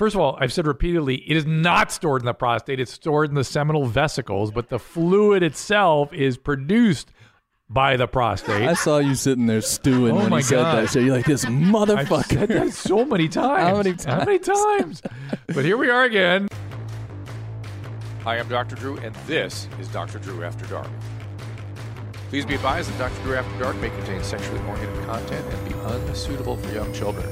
First of all, I've said repeatedly, it is not stored in the prostate. It's stored in the seminal vesicles, but the fluid itself is produced by the prostate. I saw you sitting there stewing Oh when my he said God. that. So you're like this motherfucker. I've said that so many times. How many times? How many times? but here we are again. Hi, I'm Dr. Drew, and this is Dr. Drew After Dark. Please be advised that Dr. Drew After Dark may contain sexually oriented content and be unsuitable for young children.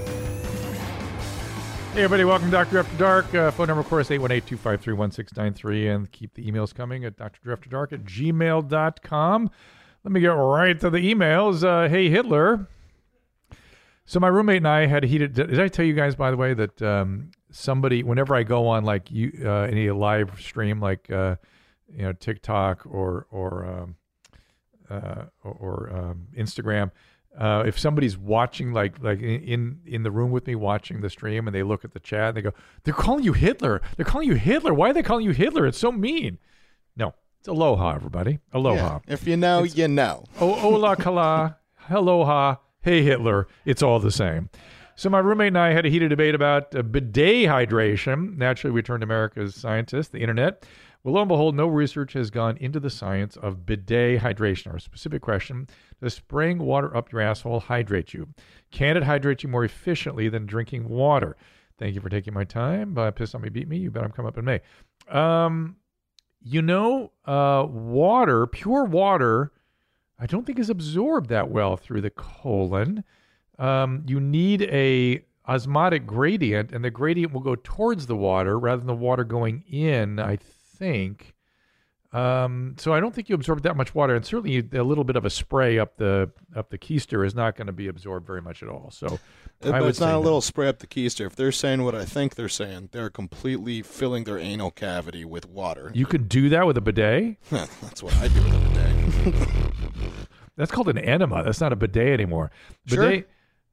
Hey, everybody, welcome to Dr. After Dark. Uh, phone number, of course, 818 253 1693, and keep the emails coming at drdrewafterdark at gmail.com. Let me get right to the emails. Uh, hey, Hitler. So my roommate and I had heated. Did I tell you guys, by the way, that um, somebody, whenever I go on like you, uh, any live stream, like uh, you know TikTok or or um, uh, or, or um, Instagram, uh, if somebody's watching like like in- in the room with me watching the stream and they look at the chat and they go, they're calling you Hitler. They're calling you Hitler. Why are they calling you Hitler? It's so mean. No, it's aloha, everybody. Aloha. Yeah, If you know, you know. Oh, hola, kala, aloha, hey, Hitler. It's all the same. So my roommate and I had a heated debate about uh, bidet hydration. Naturally, we turned to America's scientists, the internet. Well, lo and behold, no research has gone into the science of bidet hydration. Our specific question, does spraying water up your asshole hydrate you? Can it hydrate you more efficiently than drinking water? Thank you for taking my time. Uh, piss on me, beat me. You bet I'm coming up in May. Um, you know, uh, water, pure water, I don't think is absorbed that well through the colon. Um, you need a osmotic gradient, and the gradient will go towards the water rather than the water going in. I think. Um, so I don't think you absorb that much water, and certainly a little bit of a spray up the up the keister is not going to be absorbed very much at all. So Uh, I would it's not a little spray up the keister. If they're saying what I think they're saying, they're completely filling their anal cavity with water. You could do that with a bidet. That's what I do with it today. That's called an enema. That's not a bidet anymore. Sure.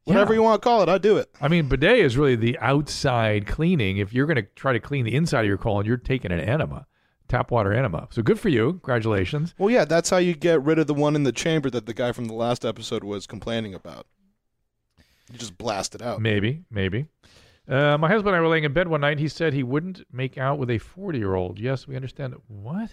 Whatever yeah. you want to call it, I do it. I mean, bidet is really the outside cleaning. If you're going to try to clean the inside of your colon, you're taking an enema, tap water enema. So good for you. Congratulations. Well, yeah, that's how you get rid of the one in the chamber that the guy from the last episode was complaining about. You just blast it out. Maybe, maybe. Uh, my husband and I were laying in bed one night. He said he wouldn't make out with a 40 year old. Yes, we understand. What?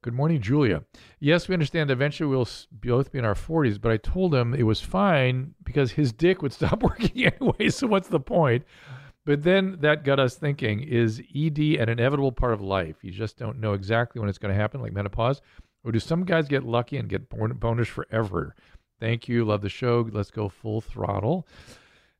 Good morning, Julia. Yes, we understand eventually we'll both be in our 40s, but I told him it was fine because his dick would stop working anyway. So what's the point? But then that got us thinking is ED an inevitable part of life? You just don't know exactly when it's going to happen, like menopause? Or do some guys get lucky and get boners forever? Thank you. Love the show. Let's go full throttle.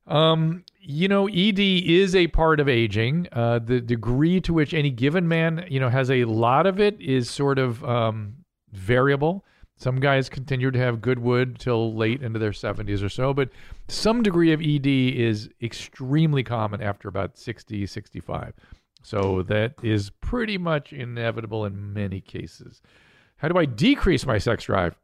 Um, you know, ED is a part of aging. Uh, the degree to which any given man, you know, has a lot of it is sort of um, variable. Some guys continue to have good wood till late into their 70s or so, but some degree of ED is extremely common after about 60, 65. So that is pretty much inevitable in many cases. How do I decrease my sex drive?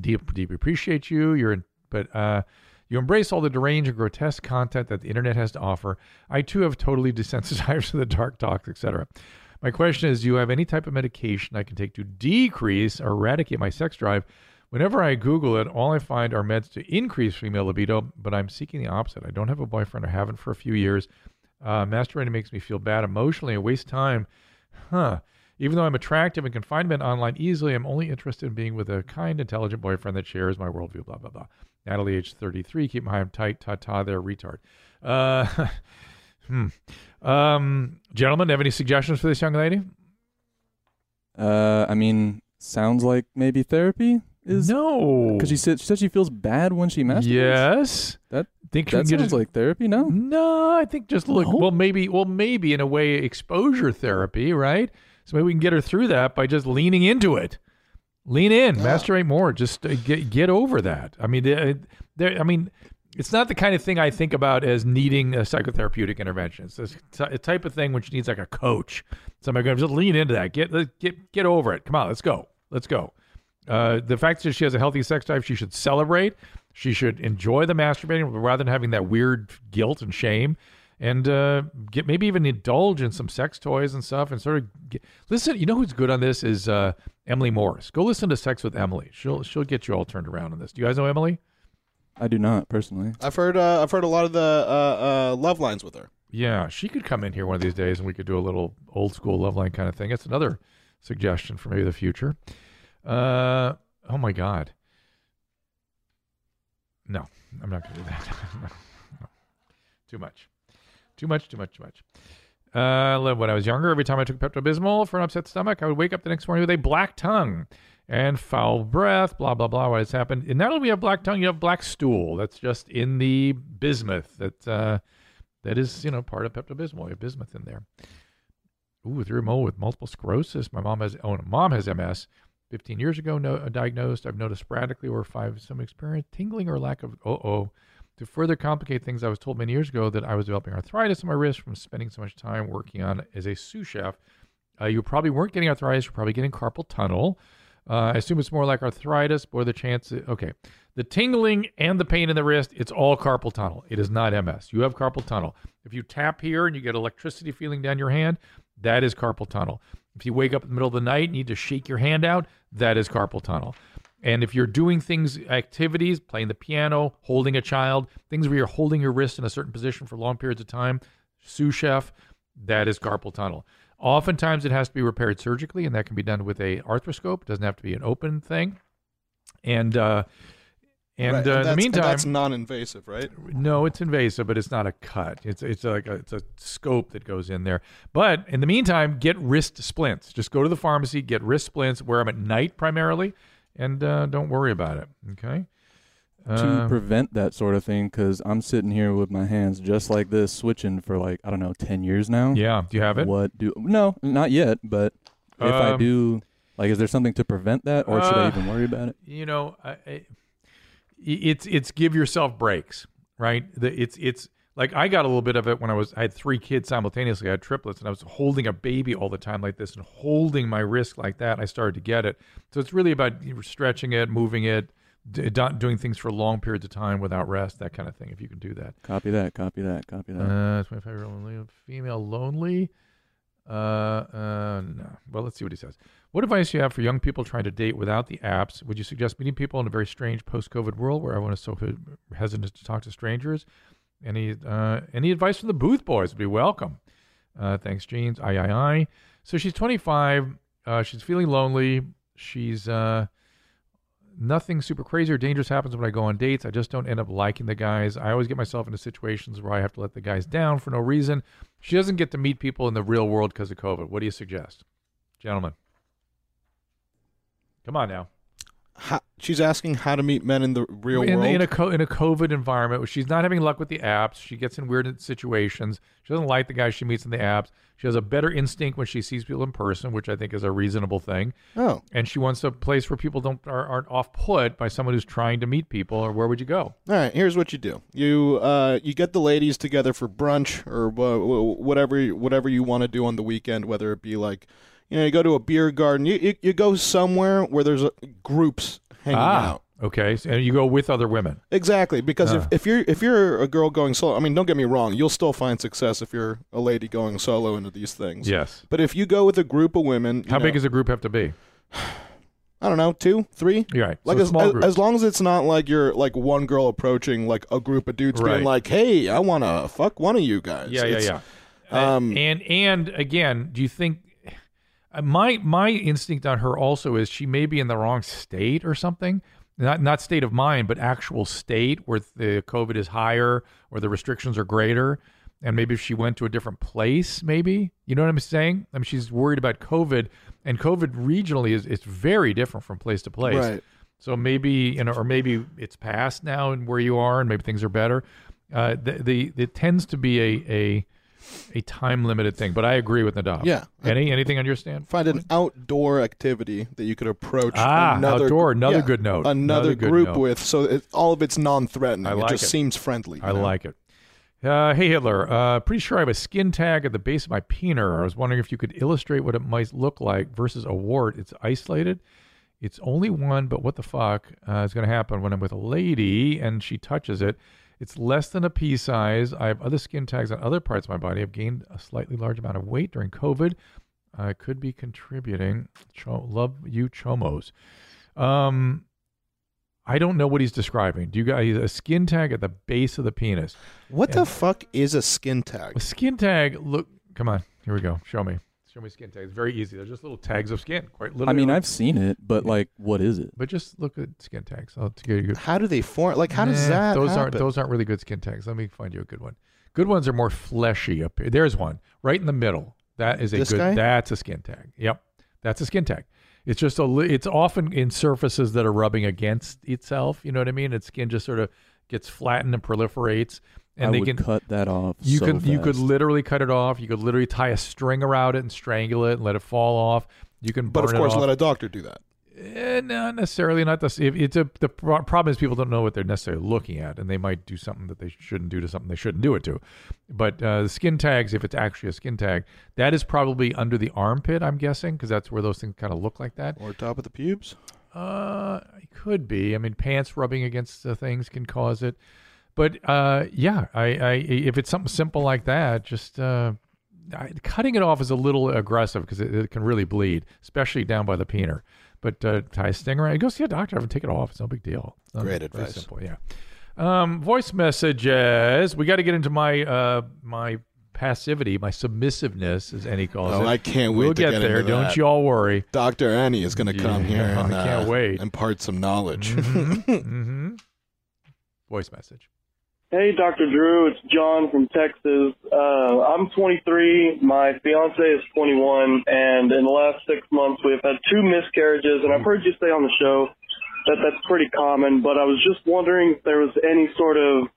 Deep, deep appreciate you. You're, in, but uh, you embrace all the deranged and grotesque content that the internet has to offer. I too have totally desensitized to the dark talks, etc. My question is: Do you have any type of medication I can take to decrease or eradicate my sex drive? Whenever I Google it, all I find are meds to increase female libido, but I'm seeking the opposite. I don't have a boyfriend or haven't for a few years. Uh, masturbating makes me feel bad emotionally. I waste time. Huh. Even though I'm attractive and can find men online easily, I'm only interested in being with a kind, intelligent boyfriend that shares my worldview, blah, blah, blah. Natalie, age 33, keep my eye tight, ta ta, there, retard. Uh, hmm. Um, gentlemen, have any suggestions for this young lady? Uh, I mean, sounds like maybe therapy is no. because she said she said she feels bad when she masturbates. Yes. That- think she that can sounds a- like therapy. No, No, I think just look. No? Well, maybe. Well, maybe in a way, exposure therapy, right? So maybe we can get her through that by just leaning into it. Lean in, Yeah. masturbate more. Just uh, get get over that. I mean, there, there. I mean, it's not the kind of thing I think about as needing a psychotherapeutic intervention. It's a type of thing which needs like a coach. Somebody going to just lean into that. Get get get over it. Come on, let's go. Let's go. Uh, the fact that she has a healthy sex drive, she should celebrate. She should enjoy the masturbating rather than having that weird guilt and shame. And uh, get maybe even indulge in some sex toys and stuff, and sort of get, listen. You know who's good on this is uh, Emily Morse. Go listen to Sex with Emily. She'll she'll get you all turned around on this. Do you guys know Emily? I do not personally. I've heard. Uh, I've heard a lot of the uh, uh, love lines with her. Yeah, she could come in here one of these days and we could do a little old school love line kind of thing. It's another suggestion for maybe the future. Uh, oh my God. No, I'm not going to do that. No. Too much. Too much, too much, too much. Uh, when I was younger, every time I took Pepto Bismol for an upset stomach, I would wake up the next morning with a black tongue and foul breath, blah, blah, blah. What has happened? And not only you have black tongue, you have black stool. That's just in the bismuth. That, uh, that is, you know, part of Pepto Bismol. You have bismuth in there. Ooh, through mole with multiple sclerosis. My mom has, oh, mom has MS. 15 years ago, no, uh, diagnosed. I've noticed sporadically or five some experience, tingling or lack of, oh. To further complicate things, I was told many years ago that I was developing arthritis in my wrist from spending so much time working on as a sous chef. Uh, you probably weren't getting arthritis, you're probably getting carpal tunnel. Uh, I assume it's more like arthritis, boy, the chance. Okay. The tingling and the pain in the wrist, it's all carpal tunnel. It is not MS. You have carpal tunnel. If you tap here and you get electricity feeling down your hand, that is carpal tunnel. If you wake up in the middle of the night and need to shake your hand out, that is carpal tunnel. And if you're doing things, activities, playing the piano, holding a child, things where you're holding your wrist in a certain position for long periods of time, sous chef, that is carpal tunnel. Oftentimes, it has to be repaired surgically, and that can be done with a arthroscope. It doesn't have to be an open thing. And uh, and Right, uh, in the meantime, that's non-invasive, right? no, it's invasive, but it's not a cut. It's it's like a, it's a scope that goes in there. But in the meantime, get wrist splints. Just go to the pharmacy, get wrist splints. Wear them at night primarily, and uh, don't worry about it. Okay. To Uh, prevent that sort of thing, because I'm sitting here with my hands just like this, switching for like I don't know, ten years now. yeah. Do you have it? What do? No, not yet. But if I Um, do, like, is there something to prevent that, or should I Uh, even worry about it? you know, I, I, it's it's give yourself breaks, right? The, it's it's like I got a little bit of it when I was I had three kids simultaneously. I had triplets, and I was holding a baby all the time like this, and holding my wrist like that. I started to get it. So it's really about stretching it, moving it, d- doing things for long periods of time without rest, that kind of thing. If you can do that. Copy that. Copy that. Copy that. Uh, 25 year old female lonely. Uh, uh, no. Well, let's see what he says. What advice do you have for young people trying to date without the apps? Would you suggest meeting people in a very strange post-COVID world where everyone is so hesitant to talk to strangers? Any uh, any advice from the Booth Boys would be welcome. Uh, thanks, Jeans. I I I. So she's 25. Uh, she's feeling lonely. She's uh, nothing super crazy or dangerous happens when I go on dates. I just don't end up liking the guys. I always get myself into situations where I have to let the guys down for no reason. She doesn't get to meet people in the real world because of COVID. What do you suggest, gentlemen? Come on now. How, she's asking how to meet men in the real in, world. in a co- in a COVID environment where she's not having luck with the apps. She gets in weird situations. She doesn't like the guys she meets in the apps. She has a better instinct when she sees people in person, which I think is a reasonable thing. oh, And she wants a place where people don't are, aren't off put by someone who's trying to meet people. Or where would you go? all right. Here's what you do. You uh, you get the ladies together for brunch or wha- whatever whatever you want to do on the weekend. Whether it be like, you know, you go to a beer garden. You you, you go somewhere where there's uh groups hanging out. okay. And you go with other women. Exactly, because Ah. if, if you're if you're a girl going solo, I mean, don't get me wrong, you'll still find success if you're a lady going solo into these things. Yes. But if you go with a group of women, How know, big does a group have to be? I don't know, two, three. You're right. Like so as, as, as long as it's not like you're like one girl approaching like a group of dudes Right. being like, "Hey, I want to fuck one of you guys." yeah, yeah, It's- yeah. Uh, um, and and again, do you think my my instinct on her also is she may be in the wrong state or something? Not not state of mind, but actual state where the COVID is higher or the restrictions are greater. And maybe if she went to a different place, maybe you know what I'm saying. I mean, she's worried about COVID, and COVID regionally is it's very different from place to place. Right. So maybe you know, or maybe it's past now and where you are, and maybe things are better. Uh, the, the it tends to be a a a time limited thing, but I agree with Nadav. Yeah. Any anything on your stand? Find an outdoor activity that you could approach. Ah, another, outdoor, another yeah, good note. Another, Another group note. with, so it, all of it's non-threatening. I it just it. seems friendly. I know? like it. Uh, hey Hitler, uh, pretty sure I have a skin tag at the base of my peener. I was wondering if you could illustrate what it might look like versus a wart. It's isolated. It's only one, but what the fuck uh, is going to happen when I'm with a lady and she touches it? It's less than a pea size. I have other skin tags on other parts of my body. I've gained a slightly large amount of weight during COVID. I could be contributing. Cho- love you, chomos. Um, I don't know what he's describing. Do you guys a skin tag at the base of the penis? What the fuck is a skin tag? A skin tag. Look, come on. Here we go. Show me. Show me skin tags. Very easy. They're just little tags of skin. Quite literally. I mean, I've seen it, but like, what is it? But just look at skin tags. I'll give you. How do they form? Like, how does Nah, that Those happen? aren't those aren't really good skin tags. Let me find you a good one. Good ones are more fleshy up here. There's one right in the middle. That is a This good. guy? That's a skin tag. Yep, that's a skin tag. It's just a. li- It's often in surfaces that are rubbing against itself. You know what I mean? Its skin just sort of gets flattened and proliferates, and I they would can. cut that off. You so could you could literally cut it off. You could literally tie a string around it and strangle it and let it fall off. You can but of burn it course, off. let a doctor do that. Eh, not necessarily. Not the. If it's a the problem is people don't know what they're necessarily looking at, and they might do something that they shouldn't do to something they shouldn't do it to. But uh, the skin tags, if it's actually a skin tag, that is probably under the armpit. I'm guessing because that's where those things kind of look like that. Or top of the pubes. Uh, it could be. I mean, pants rubbing against the things can cause it. But uh, yeah, I, I if it's something simple like that, just uh, I, cutting it off is a little aggressive because it, it can really bleed, especially down by the peener. But uh, tie a sting around, go see a doctor and take it off. It's no big deal. It's Great advice. Simple, yeah. Um, voice messages. We got to get into my uh, my passivity, my submissiveness, as Enny calls Oh, it. I can't wait we'll to get, get there. Don't that. you all worry. Dr. Enny is going to come Yeah, here and I can't uh, wait. impart some knowledge. hmm Voice message. Hey, Dr. Drew, it's John from Texas. Uh, I'm 23. My fiance is 21, and in the last six months, we've had two miscarriages. And I've heard you say on the show that that's pretty common. But I was just wondering if there was any sort of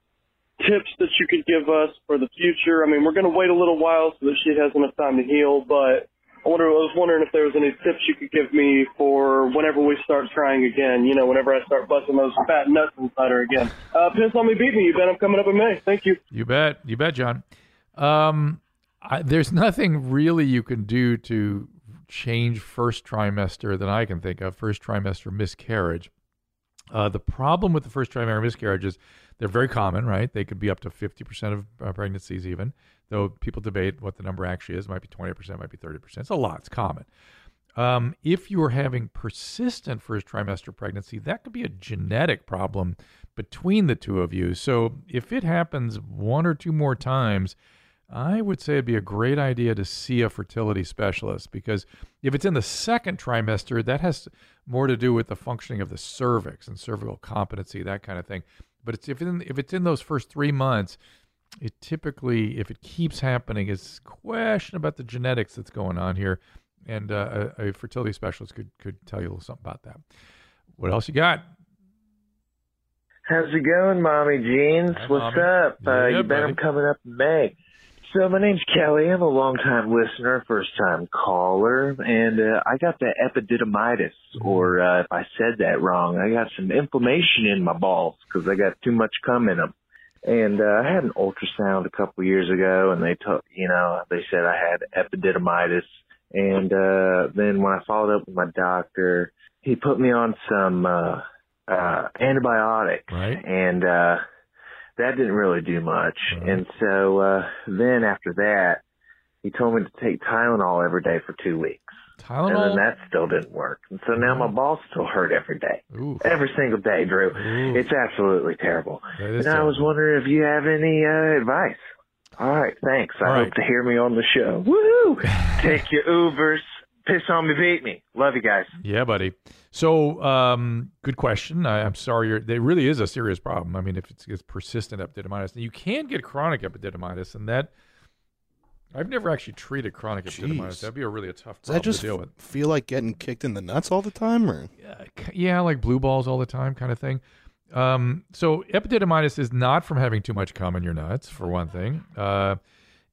tips that you could give us for the future. I mean, we're going to wait a little while so that she has enough time to heal. But I wonder, I was wondering if there was any tips you could give me for whenever we start trying again. You know, whenever I start busting those fat nuts inside her again. Uh, piss on me, beat me. You bet I'm coming up in May. Thank you. You bet. You bet, John. Um, I, there's nothing really you can do to change first trimester that I can think of. First trimester miscarriage. Uh, the problem with the first trimester miscarriages, they're very common, right? They could be up to 50% of uh, pregnancies, even though people debate what the number actually is. It might be 20%, might be 30%. It's a lot. It's common. Um, if you are having persistent first trimester pregnancy, that could be a genetic problem between the two of you. So if it happens one or two more times, I would say it'd be a great idea to see a fertility specialist because if it's in the second trimester, that has more to do with the functioning of the cervix and cervical competency, that kind of thing. But it's if in, if it's in those first three months, it typically, if it keeps happening, is question about the genetics that's going on here, and uh, a, a fertility specialist could could tell you a little something about that. What else you got? How's it going, Mommy Jeans? Hi, What's Mommy. up? Yeah, uh, you bet buddy. I'm coming up in May. So my name's Kelly. I'm a long-time listener, first-time caller, and uh, I got the epididymitis, or uh, if I said that wrong, I got some inflammation in my balls because I got too much cum in them. And uh, I had an ultrasound a couple years ago, and they told, you know, they said I had epididymitis. And uh, then when I followed up with my doctor, he put me on some uh, uh, antibiotics, Right. and uh, that didn't really do much. Right. And so uh, then after that, he told me to take Tylenol every day for two weeks. And then that still didn't work. And so now my balls still hurt every day. Ooh, Every single day, Drew. Ooh. It's absolutely terrible. And I was wondering if you have any uh, advice. All right, thanks. I All hope to hear me on the show. Woohoo! Take your Ubers. Piss on me, beat me. Love you guys. Yeah, buddy. So, um, good question. I, I'm sorry. You're, there really is a serious problem. I mean, if it's, it's persistent epididymitis, and you can get chronic epididymitis, and that I've never actually treated chronic epididymitis. That'd be a really a tough Does problem that just to deal with. feel like getting kicked in the nuts all the time, or Yeah, yeah, like blue balls all the time, kind of thing. Um, so epididymitis is not from having too much cum in your nuts, for one thing. Uh,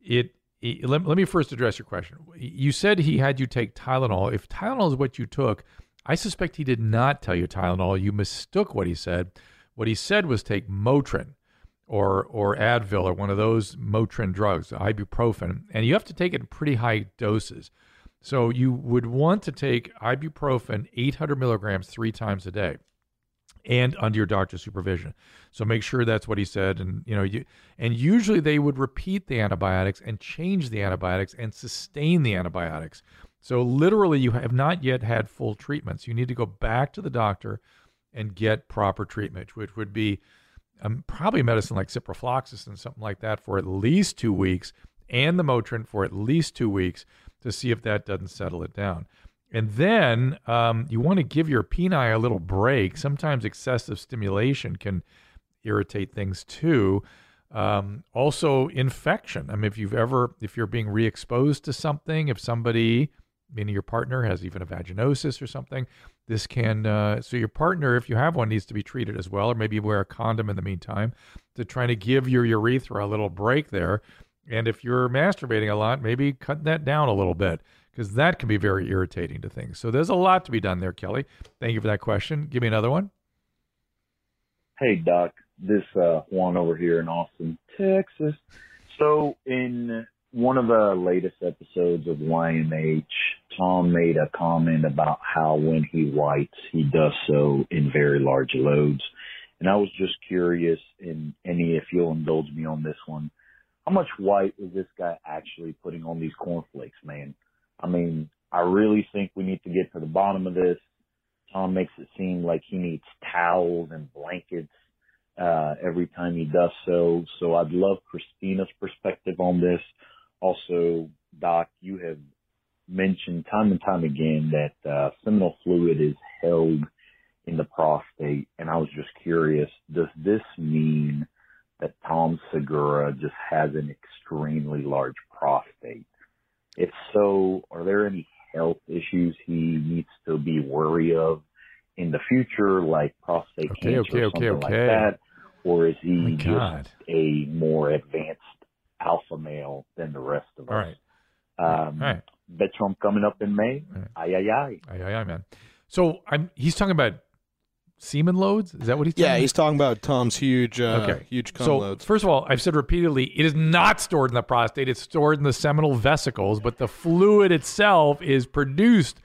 it, it- let, let me first address your question. You said he had you take Tylenol. If Tylenol is what you took, I suspect he did not tell you Tylenol. You mistook what he said. What he said was take Motrin or or Advil or one of those Motrin drugs, ibuprofen, and you have to take it in pretty high doses. So you would want to take ibuprofen 800 milligrams three times a day, and under your doctor's supervision. So make sure that's what he said, and you know you and usually they would repeat the antibiotics and change the antibiotics and sustain the antibiotics. So literally, you have not yet had full treatments. You need to go back to the doctor and get proper treatment, which would be um, probably medicine like ciprofloxacin, something like that, for at least two weeks, and the Motrin for at least two weeks to see if that doesn't settle it down. And then um, you want to give your peni a little break. Sometimes excessive stimulation can irritate things too. Um, also, infection. I mean, if you've ever, if you're being re-exposed to something, if somebody, meaning your partner, has even a vaginosis or something, this can. Uh, so your partner, if you have one, needs to be treated as well, or maybe wear a condom in the meantime to try to give your urethra a little break there. And if you're masturbating a lot, maybe cut that down a little bit because that can be very irritating to things. So there's a lot to be done there, Kelly. Thank you for that question. Give me another one. Hey, Doc. This uh, Juan over here in Austin, Texas. So, in one of the latest episodes of YMH, Tom made a comment about how when he writes, he does so in very large loads. And I was just curious, and Enny if you'll indulge me on this one, how much white is this guy actually putting on these cornflakes, man? I mean, I really think we need to get to the bottom of this. Tom makes it seem like he needs towels and blankets uh, every time he does so. So I'd love Christina's perspective on this. Also, Doc, you have mentioned time and time again that uh, seminal fluid is held in the prostate, and I was just curious: does this mean that Tom Segura just has an extremely large prostate? If so, are there any health issues he needs to be wary of in the future, like prostate Okay, cancer okay, or okay, something like that? Or is he just a more advanced alpha male than the rest of All us? right. Um, All right. Bet Trump coming up in May. Right. Aye, aye, aye. Aye, aye, aye, man. So I'm. He's talking about semen loads. Is that what he's? Yeah, talking he's talking about Tom's huge, uh, Okay. huge cum so loads. first of all, I've said repeatedly, it is not stored in the prostate. It's stored in the seminal vesicles, but the fluid itself is produced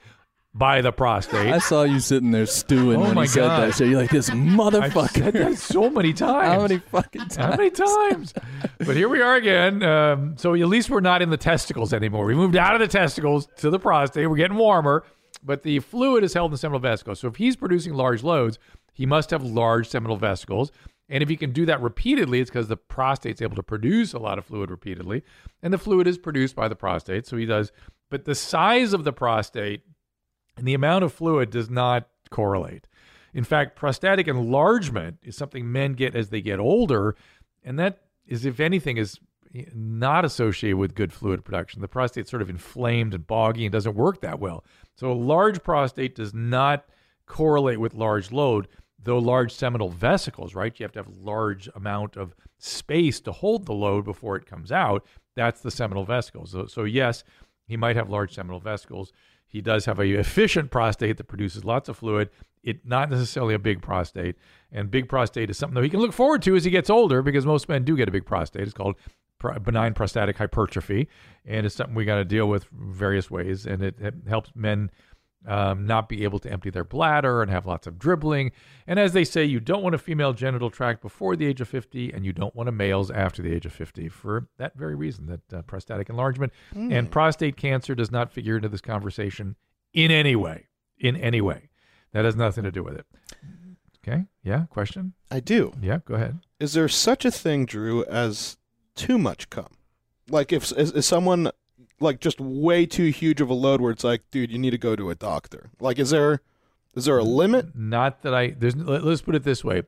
by the prostate. I saw you sitting there stewing Oh when my he said God. that shit. You're like, this motherfucker. I've motherfucker. said that so many times. How many fucking times? How many times? but here we are again. Um, so at least we're not in the testicles anymore. We moved out of the testicles to the prostate. We're getting warmer, but the fluid is held in the seminal vesicles. So if he's producing large loads, he must have large seminal vesicles. And if he can do that repeatedly, it's because the prostate's able to produce a lot of fluid repeatedly. And the fluid is produced by the prostate. So he does. But the size of the prostate and the amount of fluid does not correlate. In fact, prostatic enlargement is something men get as they get older, and that is, if anything, is not associated with good fluid production. The prostate's sort of inflamed and boggy and doesn't work that well. So a large prostate does not correlate with large load, though large seminal vesicles, right? You have to have large amount of space to hold the load before it comes out. That's the seminal vesicles. So, so yes, he might have large seminal vesicles. He does have a efficient prostate that produces lots of fluid. It not necessarily a big prostate, and big prostate is something that he can look forward to as he gets older because most men do get a big prostate. It's called benign prostatic hypertrophy, and it's something we got to deal with various ways. And it, it helps men um, not be able to empty their bladder and have lots of dribbling. And as they say, you don't want a female genital tract before the age of 50, and you don't want a male's after the age of 50 for that very reason that uh, prostatic enlargement and prostate cancer does not figure into this conversation in any way. In any way. That has nothing to do with it. Okay. Yeah. Question? I do. Yeah. Go ahead. Is there such a thing, Drew, as too much cum? Like, if is, is someone like just way too huge of a load, where it's like, dude, you need to go to a doctor. Like, is there is there a limit? Not that I. There's. Let, us put it this way.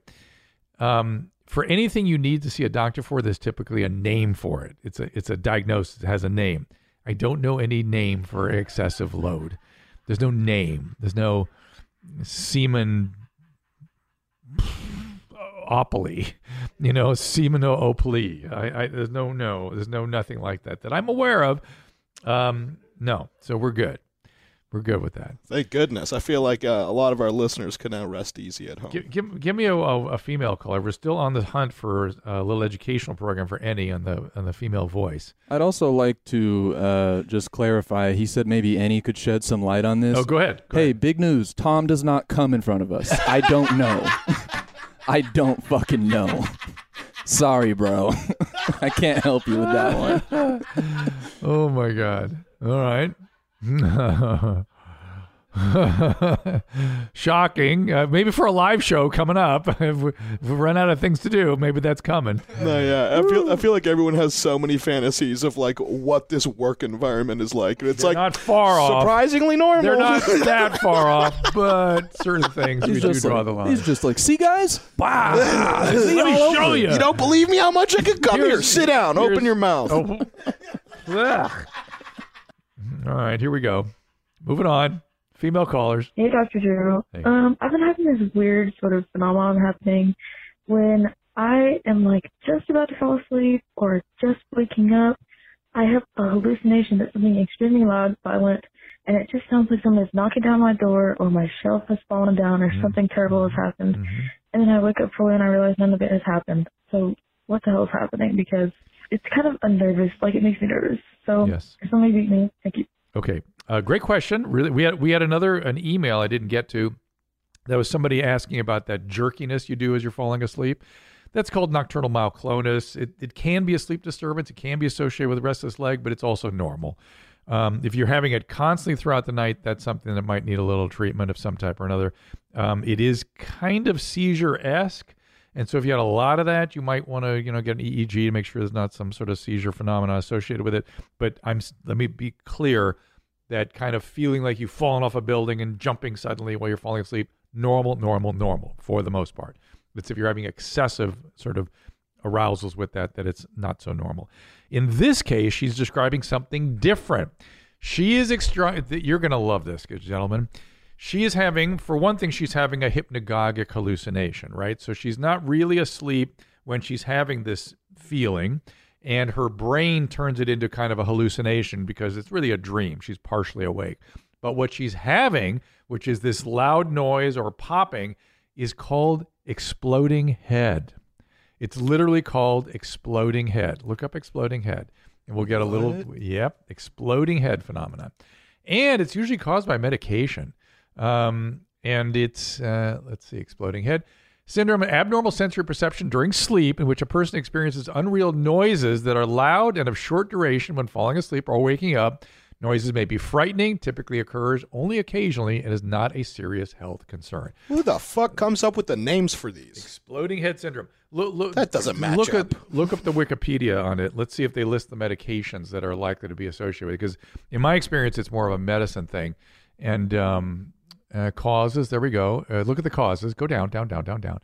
Um, for anything you need to see a doctor for, there's typically a name for it. It's a it's a diagnosis. It has a name. I don't know any name for excessive load. There's no name. There's no semen opoly, you know, seminoopoly. I, I there's no no. There's no nothing like that that I'm aware of. Um, no. So we're good. We're good with that. Thank goodness. I feel like uh, a lot of our listeners can now rest easy at home. Give, give, give me a, a, a female caller. We're still on the hunt for a little educational program for Enny on the on the female voice. I'd also like to uh, just clarify. He said maybe Enny could shed some light on this. Oh, go ahead. Go hey, ahead. big news. Tom does not come in front of us. I don't know. I don't fucking know. Sorry, bro. I can't help you with that one. Oh my God! All right. Shocking. Uh, maybe for a live show coming up. if, we, if we run out of things to do, maybe that's coming. No, yeah, I feel I feel like everyone has so many fantasies of like what this work environment is like. It's They're like not far off. surprisingly normal. They're not that far off, but certain things we He's do just, draw like, the line. he's just like, see, guys? wow. Let me show you. you don't believe me? How much I could come here? Sit down. Open your mouth. Oh. All right, here we go. Moving on. Female callers. Hey, Dr. Drew. Hey. Um, I've been having this weird sort of phenomenon happening when I am like just about to fall asleep or just waking up. I have a hallucination that something extremely loud, violent, and it just sounds like someone is knocking down my door or my shelf has fallen down or Mhm. something terrible has happened. Mhm. And then I wake up fully and I realize none of it has happened. So what the hell is happening? Because it's kind of unnervous, like it makes me nervous. So Yes. somebody beat me? Thank you. Okay. Uh, great question. Really, we had we had another an email I didn't get to. That was somebody asking about that jerkiness you do as you're falling asleep. That's called nocturnal myoclonus. It, it can be a sleep disturbance. It can be associated with restless leg, but it's also normal. Um, if you're having it constantly throughout the night, that's something that might need a little treatment of some type or another. Um, it is kind of seizure esque. And so if you had a lot of that, you might want to, you know, get an EEG to make sure there's not some sort of seizure phenomena associated with it. But I'm let me be clear that kind of feeling like you've fallen off a building and jumping suddenly while you're falling asleep, normal, normal, normal for the most part. It's if you're having excessive sort of arousals with that that it's not so normal. In this case, she's describing something different. She is extra. You're going to love this, good gentlemen. She is having, for one thing, she's having a hypnagogic hallucination, right? So she's not really asleep when she's having this feeling, and her brain turns it into kind of a hallucination because it's really a dream. She's partially awake. But what she's having, which is this loud noise or popping, is called exploding head. It's literally called exploding head. Look up exploding head, and we'll get a little, yep, exploding head phenomenon. And it's usually caused by medication. Um, and it's, uh, let's see, exploding head syndrome, abnormal sensory perception during sleep, in which a person experiences unreal noises that are loud and of short duration when falling asleep or waking up. Noises may be frightening, typically occurs only occasionally, and is not a serious health concern. Who the fuck comes up with the names for these? Exploding head syndrome. Look, look, That doesn't match look up. At, look up the Wikipedia on it. Let's see if they list the medications that are likely to be associated with it. Because in my experience, it's more of a medicine thing. And um, uh, causes, there we go. Uh, look at the causes. Go down, down, down, down, down.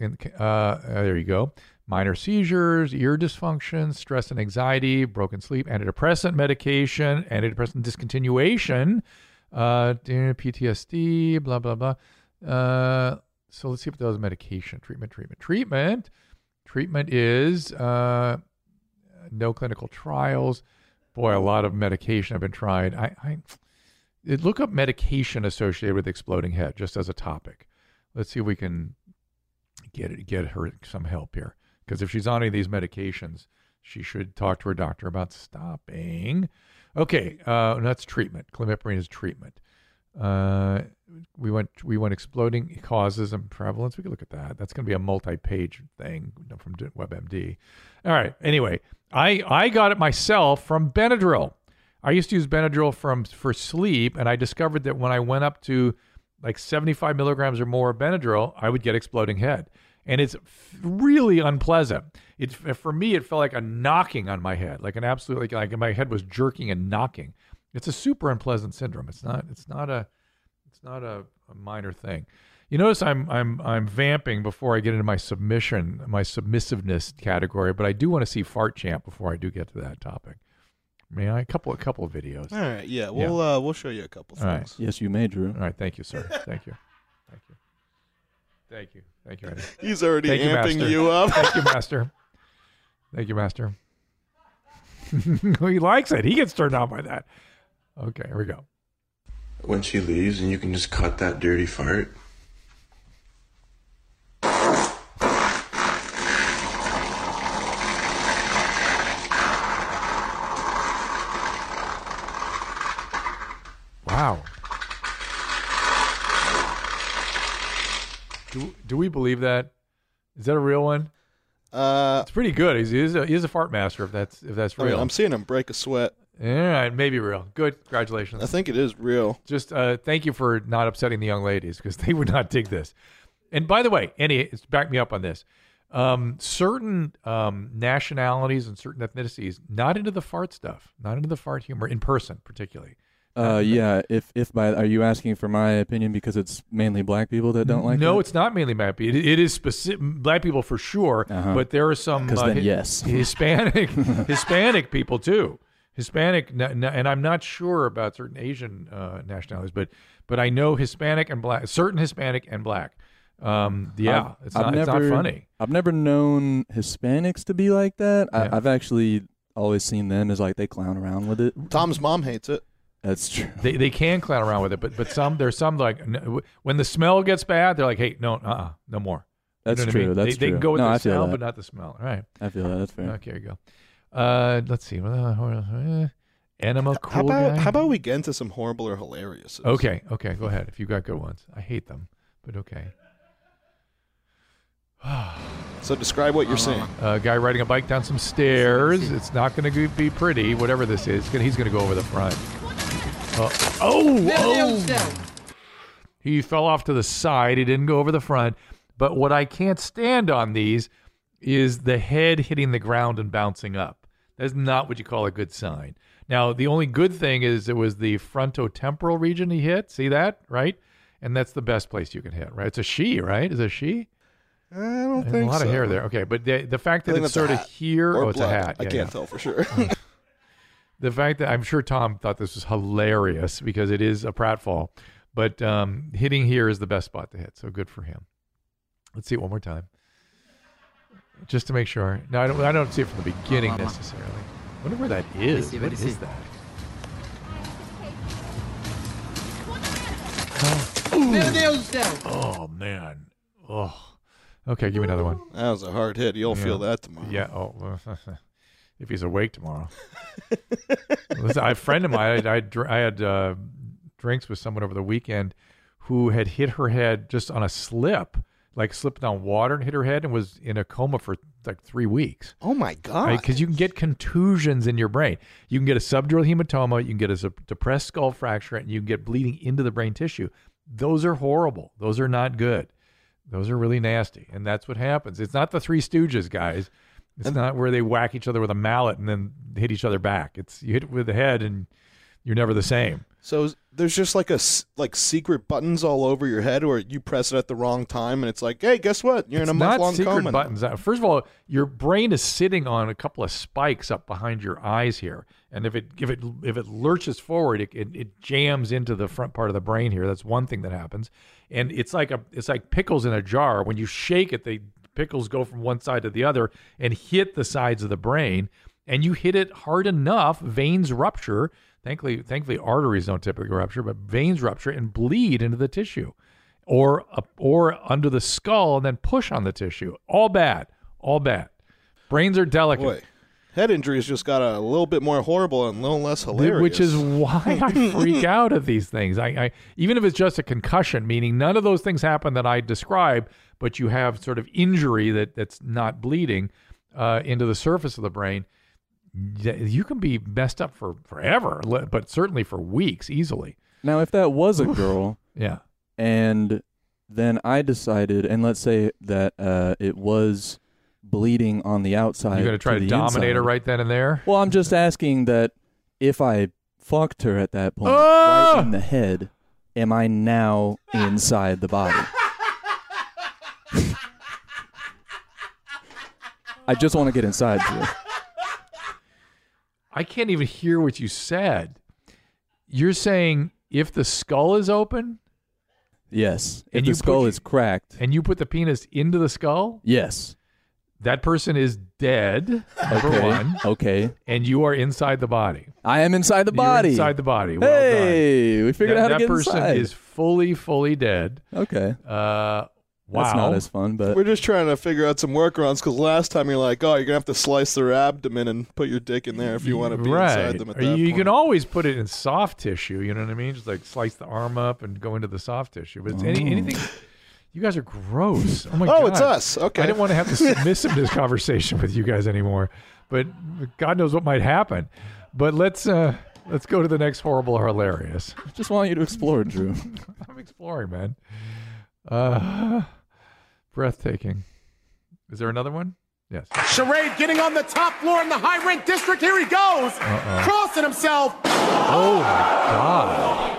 And, uh, uh, there you go. Minor seizures, ear dysfunction, stress and anxiety, broken sleep, antidepressant medication, antidepressant discontinuation, uh, PTSD, blah, blah, blah. Uh, so let's see if those medication, treatment, treatment, treatment. Treatment is uh, no clinical trials. Boy, a lot of medication have been tried. I, I look up medication associated with exploding head just as a topic. Let's see if we can get it, get her some help here. Because if she's on any of these medications, she should talk to her doctor about stopping. Okay, uh, that's treatment. Clomipramine is treatment. Uh, we went we went exploding causes and prevalence. We could look at that. That's going to be a multi-page thing from WebMD. All right. Anyway, I I got it myself from Benadryl. I used to use Benadryl from for sleep, and I discovered that when I went up to like 75 milligrams or more of Benadryl, I would get exploding head, and it's really unpleasant. It for me, it felt like a knocking on my head, like an absolute like, like my head was jerking and knocking. It's a super unpleasant syndrome. It's not. It's not a. It's not a, a minor thing. You notice I'm I'm I'm vamping before I get into my submission, my submissiveness category, but I do want to see fart champ before I do get to that topic. May I? A couple a couple of videos. All right, yeah, we'll Uh, we'll show you a couple All right. things. Yes, you may, Drew. All right, thank you, sir. Thank you. Thank you. Thank you. Thank you, Eddie. He's already Thank you, amping Master. you up. Thank you, Master. Thank you, Master. he likes it. He gets turned on by that. Okay, here we go. when she leaves and you can just cut that dirty fart. Wow. Do, do we believe that? Is that a real one? Uh, It's pretty good. He's, he's, a, he's a fart master if that's if that's I mean, real. I'm seeing him break a sweat. All right, maybe real. Good, congratulations. I think it is real. Just uh, thank you for not upsetting the young ladies because they would not dig this. And by the way, Enny back me up on this. Um, certain um, nationalities and certain ethnicities not into the fart stuff, not into the fart humor in person, particularly. Uh, yeah. If if by are you asking for my opinion because it's mainly black people that don't like it? no, it? it's not mainly black people. It, it is specific black people for sure, Uh-huh. but there are some uh, then Hi- yes. Hispanic Hispanic people too. Hispanic, n- n- and I'm not sure about certain Asian uh, nationalities, but but I know Hispanic and black, certain Hispanic and black. Um, yeah, I've- it's I've not it's never- not funny. I've never known Hispanics to be like that. Yeah. I, I've actually always seen them as like they clown around with it. Tom's mom hates it. That's true. They they can clown around with it, but but some there's some like when the smell gets bad, they're like, hey, no, uh, uh no more. You That's know what I true. mean? That's they, they can go with no, the I smell, that. but not the smell. All right. I feel that. That's fair. Okay, here you go. Uh, let's see. Uh, Enema cool how about guy? how about we get into some horrible or hilarious? Okay, okay, go ahead. If you got good ones, I hate them, but okay. So describe what you're seeing. A guy riding a bike down some stairs. It's not going to be pretty. Whatever this is, he's going to go over the front. Uh, oh, oh! He fell off to the side. He didn't go over the front. But what I can't stand on these is the head hitting the ground and bouncing up. That's not what you call a good sign. Now, the only good thing is it was the frontotemporal region he hit. See that, right? And that's the best place you can hit, right? It's a she, right? Is it a she? I don't There's think a lot so. of hair there. Okay, but the, the fact that think it's sort of here, Or oh, it's a blood. hat. I Yeah, can't yeah. tell for sure. The fact that I'm sure Tom thought this was hilarious because it is a pratfall, but um, hitting here is the best spot to hit. So good for him. Let's see it one more time, just to make sure. No, I don't. I don't see it from the beginning necessarily. I wonder where that is. see, What is see. that? Meu Deus do céu! Oh man. Oh. Okay, give me another one. that was a hard hit. You'll feel Yeah. that tomorrow. Yeah. Oh, if he's awake tomorrow. Listen, I- a friend of mine, I, I, I had uh, drinks with someone over the weekend who had hit her head just on a slip, like slipped on water and hit her head and was in a coma for like three weeks. Oh my god. Because you can get contusions in your brain. You can get a subdural hematoma, you can get a depressed skull fracture, and you can get bleeding into the brain tissue. Those are horrible. Those are not good. Those are really nasty. And that's what happens. It's not the Three Stooges, guys. It's not where they whack each other with a mallet and then hit each other back. It's you hit it with the head and you're never the same. So there's just like a like secret buttons all over your head, or you press it at the wrong time, and it's like, hey, guess what? You're in a It's month long secret coma. buttons. Uh, First of all, your brain is sitting on a couple of spikes up behind your eyes here, and if it if it if it lurches forward, it, it it jams into the front part of the brain here. That's one thing that happens, and it's like a it's like pickles in a jar. When you shake it, the pickles go from one side to the other and hit the sides of the brain, and you hit it hard enough, veins rupture. Thankfully, thankfully, arteries don't typically rupture, but veins rupture and bleed into the tissue or or under the skull and then push on the tissue. All bad. All bad. Brains are delicate. Boy, head injuries just got a little bit more horrible and a little less hilarious. Which is why I freak out at these things. I, I even if it's just a concussion, meaning none of those things happen that I describe, but you have sort of injury that that's not bleeding uh, into the surface of the brain. You can be messed up for forever, but certainly for weeks easily. Now, if that was a girl, Yeah. and then I decided, and let's say that uh, it was bleeding on the outside. You're going to try to, dominate her right then and there. Well, I'm just asking that if I fucked her at that point, Ah! right in the head, am I now inside the body? I just want to get inside you. I can't even hear what you said. You're saying if the skull is open Yes. If And the skull put- is cracked, and you put the penis into the skull, yes. that person is dead, number Okay. one, Okay. and you are inside the body. I am inside the You're body. inside the body. Well hey, we figured that, out how to that person is fully, fully dead. okay. Uh, wow. That's not as fun, but We're just trying to figure out some workarounds because last time you're like, oh, you're gonna have to slice their abdomen and put your dick in there if you want to be right. inside them at Or that you, you point. can always put it in soft tissue. You know what I mean? Just like slice the arm up and go into the soft tissue. But it's any, Oh. anything. You guys are gross. Oh my oh, god. it's us. Okay. I didn't want to have to submissive this conversation with you guys anymore, but God knows what might happen. But let's uh let's go to the next horrible or hilarious. Just want you to explore, Drew. I'm exploring, man. Uh, breathtaking. Is there another one? Yes. Charade getting on the top floor in the high rent district. Here he goes. Uh-oh. Crossing himself. Oh my god.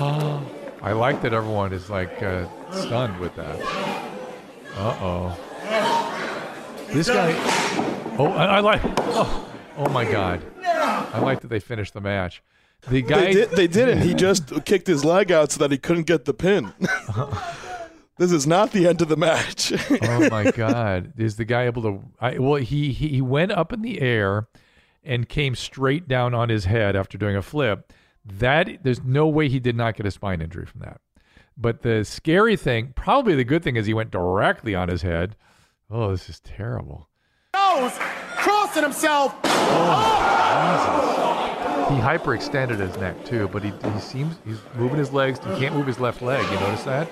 Oh, I like that everyone is like uh, stunned with that. Uh oh. This guy. Oh, I, I like. Oh, oh my god. I like that they finished the match. The guy. They, did, they didn't. He just kicked his leg out so that he couldn't get the pin. this is not the end of the match. oh my god is the guy able to I, well he, he he went up in the air and came straight down on his head after doing a flip that there's no way he did not get a spine injury from that but the scary thing probably the good thing is he went directly on his head oh this is terrible Goes. Crossing himself. he hyperextended his neck too but he, he seems he's moving his legs he can't move his left leg you notice that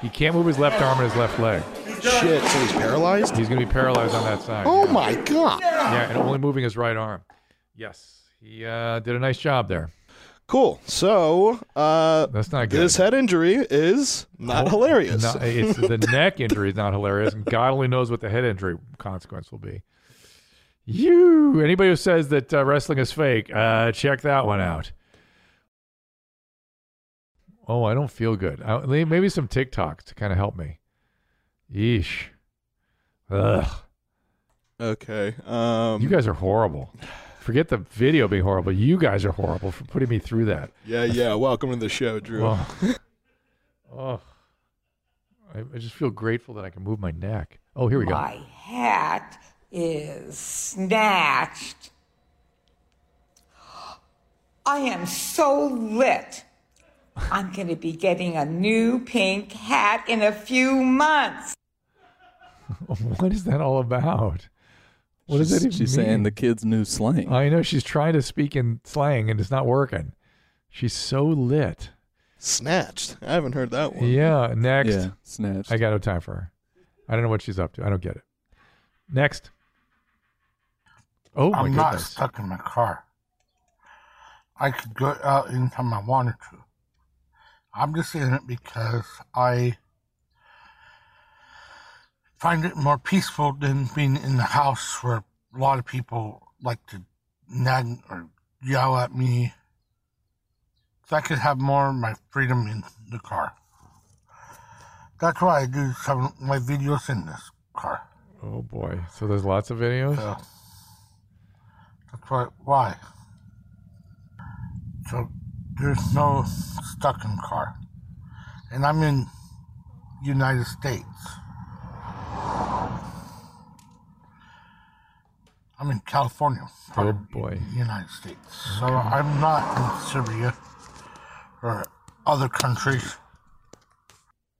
he can't move his left arm and his left leg Shit, so he's paralyzed? he's going to be paralyzed on that side Oh yeah. my god. Yeah, and only moving his right arm. Yes, he uh, did a nice job there. Cool. So, uh, That's not good. this head injury is not Oh, hilarious. no, it's the neck injury is not hilarious, and God only knows what the head injury consequence will be. You, anybody who says that uh, wrestling is fake, uh, check that one out. Oh, I don't feel good. I, maybe some TikTok to kind of help me. Yeesh. Ugh. Okay. Um, You guys are horrible. Forget the video being horrible. You guys are horrible for putting me through that. yeah, yeah. Welcome to the show, Drew. Well, oh, I, I just feel grateful that I can move my neck. Oh, here we go. My hat is snatched. I am so lit. I'm going to be getting a new pink hat in a few months. What is that all about? What does that even She's mean? saying the kid's new slang. I know she's trying to speak in slang and it's not working. She's so lit. Snatched. I haven't heard that one. Yeah. Next. yeah, snatched. I got no time for her. I don't know what she's up to. I don't get it. Next. Oh my I'm not stuck in my car. I could go out anytime I wanted to. I'm just in it because I find it more peaceful than being in the house where a lot of people like to nag or yell at me. So I could have more of my freedom in the car. That's why I do some of my videos in this car. Oh boy. So there's lots of videos. So that's why. Why? So there's no stuck in car, and I'm in United States. I'm in California, Oh boy. United States. So I'm not in Syria or other countries.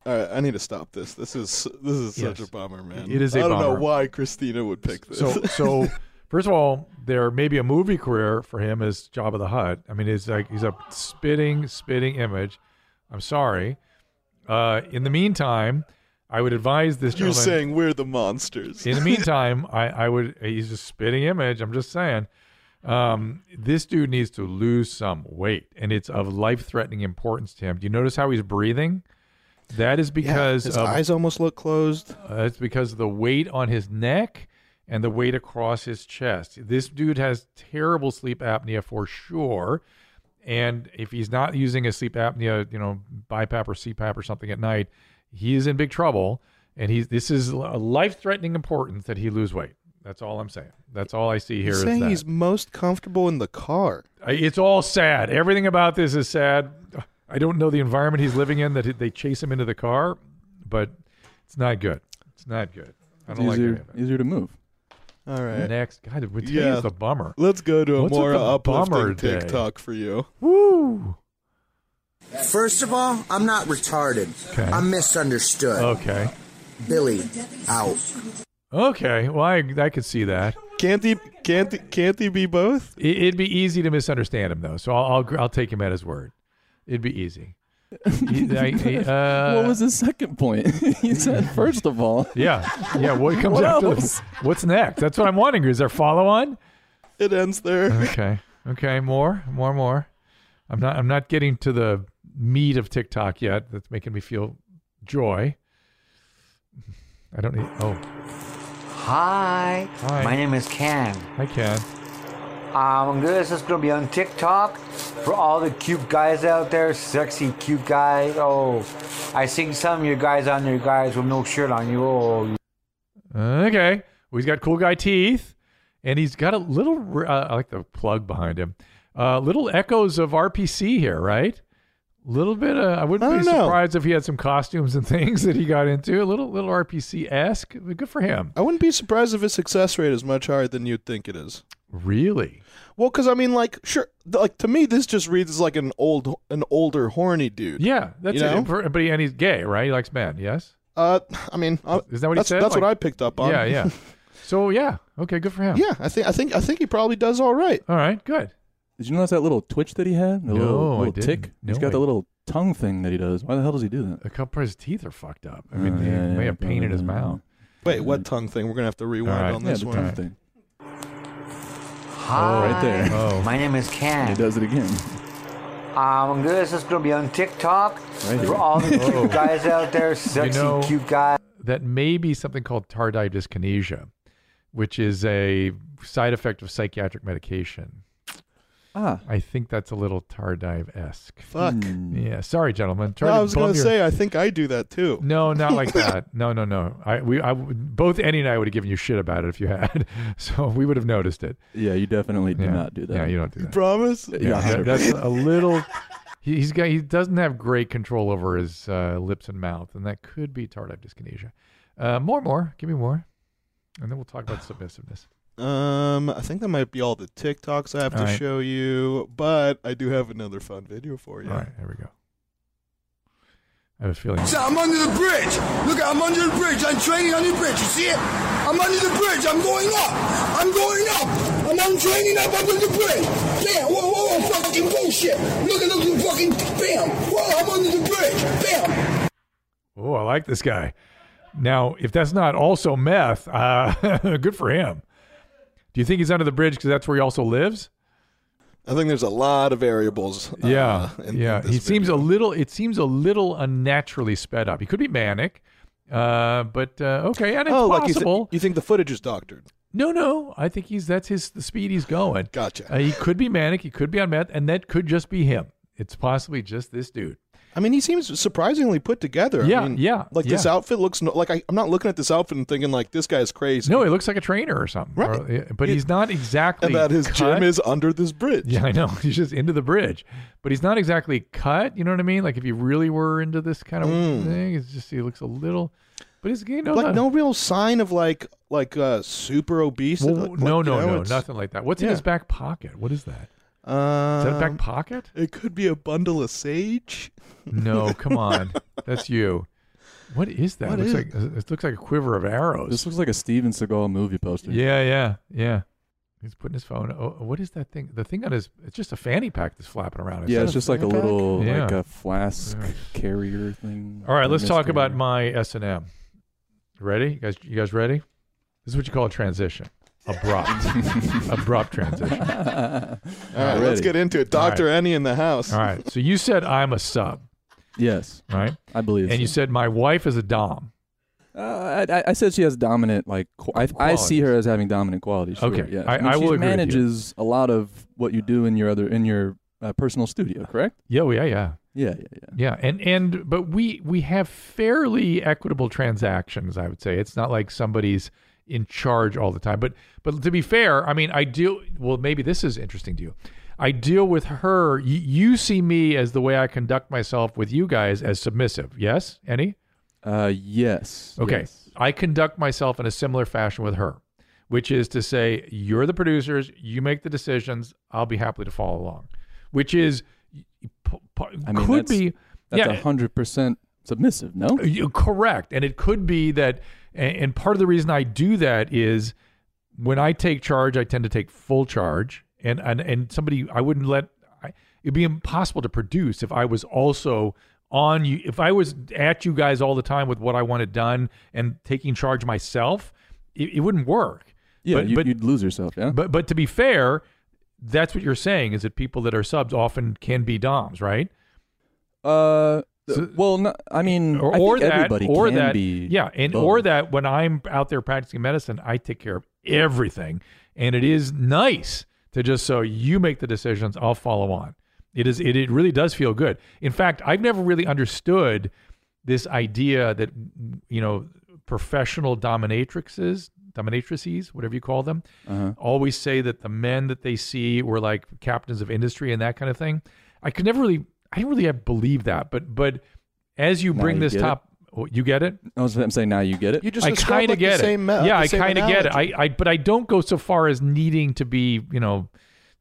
All right, I need to stop this. This is this is such a bummer, man. It is a I don't know why Christina would pick this. So, so first of all, there may be a movie career for him as Jabba the Hutt. I mean, he's like he's a spitting, spitting image. I'm sorry. Uh, in the meantime, I would advise this you're gentleman. saying we're the monsters. in the meantime, I, I would. He's a spitting image. I'm just saying. Um, this dude needs to lose some weight, and it's of life-threatening importance to him. Do you notice how he's breathing? That is Yeah, because his of eyes almost look closed. uh, it's because of the weight on his neck and the weight across his chest. This dude has terrible sleep apnea for sure. And if he's not using a sleep apnea, you know, BiPAP or CPAP or something at night, he is in big trouble. And he's this is a life-threatening importance that he lose weight. That's all I'm saying. That's all I see here He's is saying that. he's most comfortable in the car. It's all sad. Everything about this is sad. I don't know the environment he's living in that they chase him into the car, but it's not good. It's not good. I don't like easier, it. easier to move. All right. Next, God, today Yeah. is the bummer. Let's go to a What's more the bummer uplifting day? TikTok for you. Woo. First of all, I'm not retarded. Okay. I'm misunderstood. Okay. Billy, out. Okay. Well, I I could see that. Can't he? Can't he, can't he be both? It, it'd be easy to misunderstand him though, so I'll I'll, I'll take him at his word. It'd be easy. He- I- he- uh, what was his second point? he said, first of all, Yeah, yeah. What comes What after? else? What's next? That's what I'm wondering. Is there follow on? It ends there. Okay. Okay. More. More. More. I'm not. I'm not getting to the meat of TikTok yet. That's making me feel joy. I don't need. Oh. Hi. Hi. My name is Ken. Hi, Ken. Um, this is gonna be on TikTok for all the cute guys out there, sexy cute guys. Oh, I seen some of you guys on there, guys with no shirt on. You, oh, Okay. Well, he's got cool guy teeth, and he's got a little. Uh, I like the plug behind him. Uh, little echoes of RPC here, right? Little bit. Uh, I wouldn't I be don't know. surprised if he had some costumes and things that he got into. A little, little RPC esque. Good for him. I wouldn't be surprised if his success rate is much higher than you'd think it is. Really? Well, because I mean, like, sure, like to me, this just reads as like an old, an older, horny dude. Yeah, that's You know? it. But he, and he's gay, right? He likes men. Yes. Uh, I mean, uh, Is that what he that's, said? That's what I picked up on. Yeah, yeah. So yeah, okay, good for him. yeah. I think, I think, I think he probably does all right. All right, good. Did you notice that little twitch that he had? The No, little, I little didn't. tick? He's No, got I- the little tongue thing that he does. Why the hell does he do that? A couple of his teeth are fucked up. I mean, Oh, he yeah, may yeah, have pain in his yeah, yeah. mouth. Wait, what tongue thing? We're gonna have to rewind right. on Yeah, this the one. tongue Right. Thing. hi. Right there. Oh. My name is Ken. He does it again. Um, this is gonna be on TikTok Right for all the cute Oh. guys out there, sexy know- cute guys. That may be something called tardive dyskinesia, which is a side effect of psychiatric medication. Ah. I think that's a little tardive esque. Fuck. Hmm. Yeah, sorry, gentlemen. Try No, to I was bum gonna your- say, I think I do that too. No, not like that. No, no, no. I we I would- both Eddie and I would have given you shit about it if you had. So we would have noticed it. Yeah, you definitely do yeah. not do that. Yeah, you don't do that. Promise. Yeah, Yeah, that- that's a little. he- He's got. He doesn't have great control over his uh, lips and mouth, and that could be tardive dyskinesia. Uh, more, more. Give me more, and then we'll talk about submissiveness. Um, I think that might be all the TikToks I have to All right. show you, but I do have another fun video for you. All right, here we go. I have a feeling. So I'm under the bridge. Look, I'm under the bridge. I'm training on the bridge. You see it? I'm under the bridge. I'm going up. I'm going up. I'm on training up under the bridge. Bam. Whoa, whoa, whoa. Fucking bullshit. Look at look fucking bam. Whoa, I'm under the bridge. Bam. Oh, I like this guy. Now, if that's not also meth, uh, good for him. Do you think he's under the bridge because that's where he also lives? I think there's a lot of variables. uh, yeah, in- in yeah. this he seems a little. It seems a little unnaturally sped up. He could be manic, uh, but uh, okay, and it's oh, like you, possible. th- you think the footage is doctored? no, no. I think he's that's his the speed he's going. Gotcha. Uh, he could be manic. He could be on meth, and that could just be him. It's possibly just this dude. I mean, he seems surprisingly put together. Yeah, I mean, yeah, Like this outfit looks no, like I, I'm not looking at this outfit and thinking like this guy's crazy. No, he looks like a trainer or something. Right. Or- but He- he's not exactly. and that his cut. gym is under this bridge. Yeah, I know. He's just into the bridge, but he's not exactly cut. You know what I mean? Like if you really were into this kind of Mm. thing, it's just he looks a little. But he's you know like not- no real sign of like like uh super obese. Well, Like, no, you no, know, no, nothing like that. What's in his back pocket? What is that? Uh, Is that a back pocket? It could be a bundle of sage. No, come on, that's you. What is that? What looks is like it looks like a quiver of arrows. This looks like a Steven Seagal movie poster. Yeah, yeah, yeah. He's putting his phone. Oh, what is that thing? The thing on his. It's just a fanny pack that's flapping around. Is Yeah, it's just like a fanny pack? little, like a flask Yeah. carrier thing. All right, let's talk mystery. about my S and M. Ready, you guys? You guys ready? This is what you call a transition. Abrupt, abrupt transition. All right, Ready. let's get into it. Doctor Enny in the house. All right. So you said I'm a sub, Yes, right? I believe. And you said my wife is a dom. Uh, I, I said she has dominant, like qu- I, I see her as having dominant qualities. Sure, Okay, yeah. I- mean, I she will agree with you. manages a lot of what you do in your other in your uh, personal studio, correct? Yeah, well, yeah, yeah, Yeah, yeah, yeah. yeah. And and but we we have fairly equitable transactions. I would say it's not like somebody's in charge all the time. But but to be fair, I mean, I deal. Well, maybe this is interesting to you. I deal with her. You, you see me as the way I conduct myself with you guys as submissive. Yes, Enny? Uh, yes. Okay. yes. I conduct myself in a similar fashion with her, which is to say, you're the producers, you make the decisions, I'll be happy to follow along. Which is, p- p- I mean, could that's, be, that's yeah, hundred percent submissive. No. you- correct. And it could be that, and, and part of the reason I do that is when I take charge, I tend to take full charge. And, and, and somebody, I wouldn't let, I, it'd be impossible to produce if I was also on you. If I was at you guys all the time with what I wanted done and taking charge myself, it, it wouldn't work. Yeah, but, you, but, you'd lose yourself. Yeah. but but to be fair, that's what you're saying is that people that are subs often can be doms, right? Uh, well, no, I mean, or, I or that, everybody or can that, be. yeah, and or that when I'm out there practicing medicine, I take care of everything, and it is nice to just so you make the decisions, I'll follow on. It is, it, it really does feel good. In fact, I've never really understood this idea that you know professional dominatrixes, dominatrices, whatever you call them, Uh-huh. always say that the men that they see were like captains of industry and that kind of thing. I could never really, I didn't really believe that, but but as you bring you this get it? top, oh, you get it. I was I'm saying now you get it. You just I kind of like, the get it. same, uh, yeah, I kind of get it. analogy. I, I, but I don't go so far as needing to be, you know,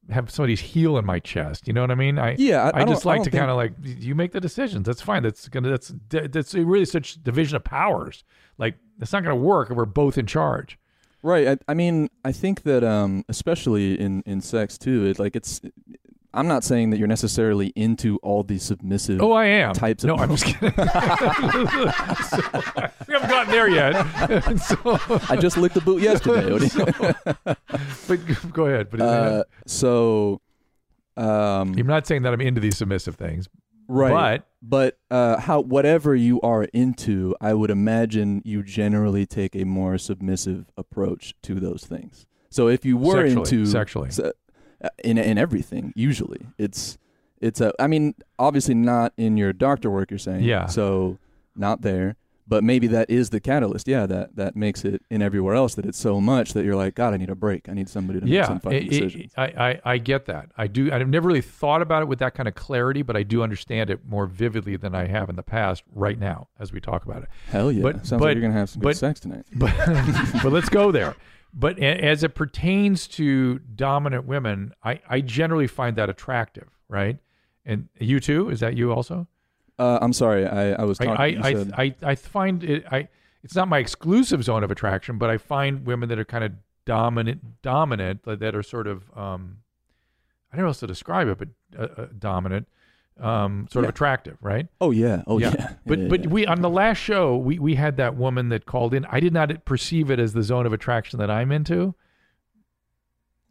have somebody's heel in my chest. You know what I mean? I Yeah, I- I just don't- I like to don't kind of like you make the decisions. That's fine. That's gonna. That's that's really such division of powers. Like it's not gonna work if we're both in charge. Right. I, I mean, I think that um, especially in in sex too, it like it's. I'm not saying that you're necessarily into all these submissive. Oh, I am. Types Of No. I'm just kidding. So, we haven't gotten there yet. So- I just licked the boot yesterday. You- but go ahead. But Uh, so, um, I'm not saying that I'm into these submissive things. right. But but uh, how whatever you are into, I would imagine you generally take a more submissive approach to those things. So if you were Sexually, into sexually. se- uh, in in everything, usually it's it's a. I mean, obviously not in your doctor work. You're saying, Yeah. So not there, but maybe that is the catalyst. Yeah, that that makes it in everywhere else that it's so much that you're like, God, I need a break. I need somebody to make yeah, some fucking it- it- I, I I get that. I do. I've never really thought about it with that kind of clarity, but I do understand it more vividly than I have in the past. Right now, as we talk about it. Hell yeah! But, Sounds but, like you're gonna have some good but- sex tonight. But but let's go there. But as it pertains to dominant women, I, I generally find that attractive, right? And you too? Is that you also? Uh, I'm sorry, I, I was talking. I, I, said- I, I find it I it's not my exclusive zone of attraction, but I find women that are kind of dominant dominant that that are sort of um I don't know how else to describe it, but uh, uh, dominant, um, sort Yeah. of attractive, right? Oh yeah, oh yeah. But Yeah, but yeah. we on the last show we we had that woman that called in. I did not perceive it as the zone of attraction that I'm into.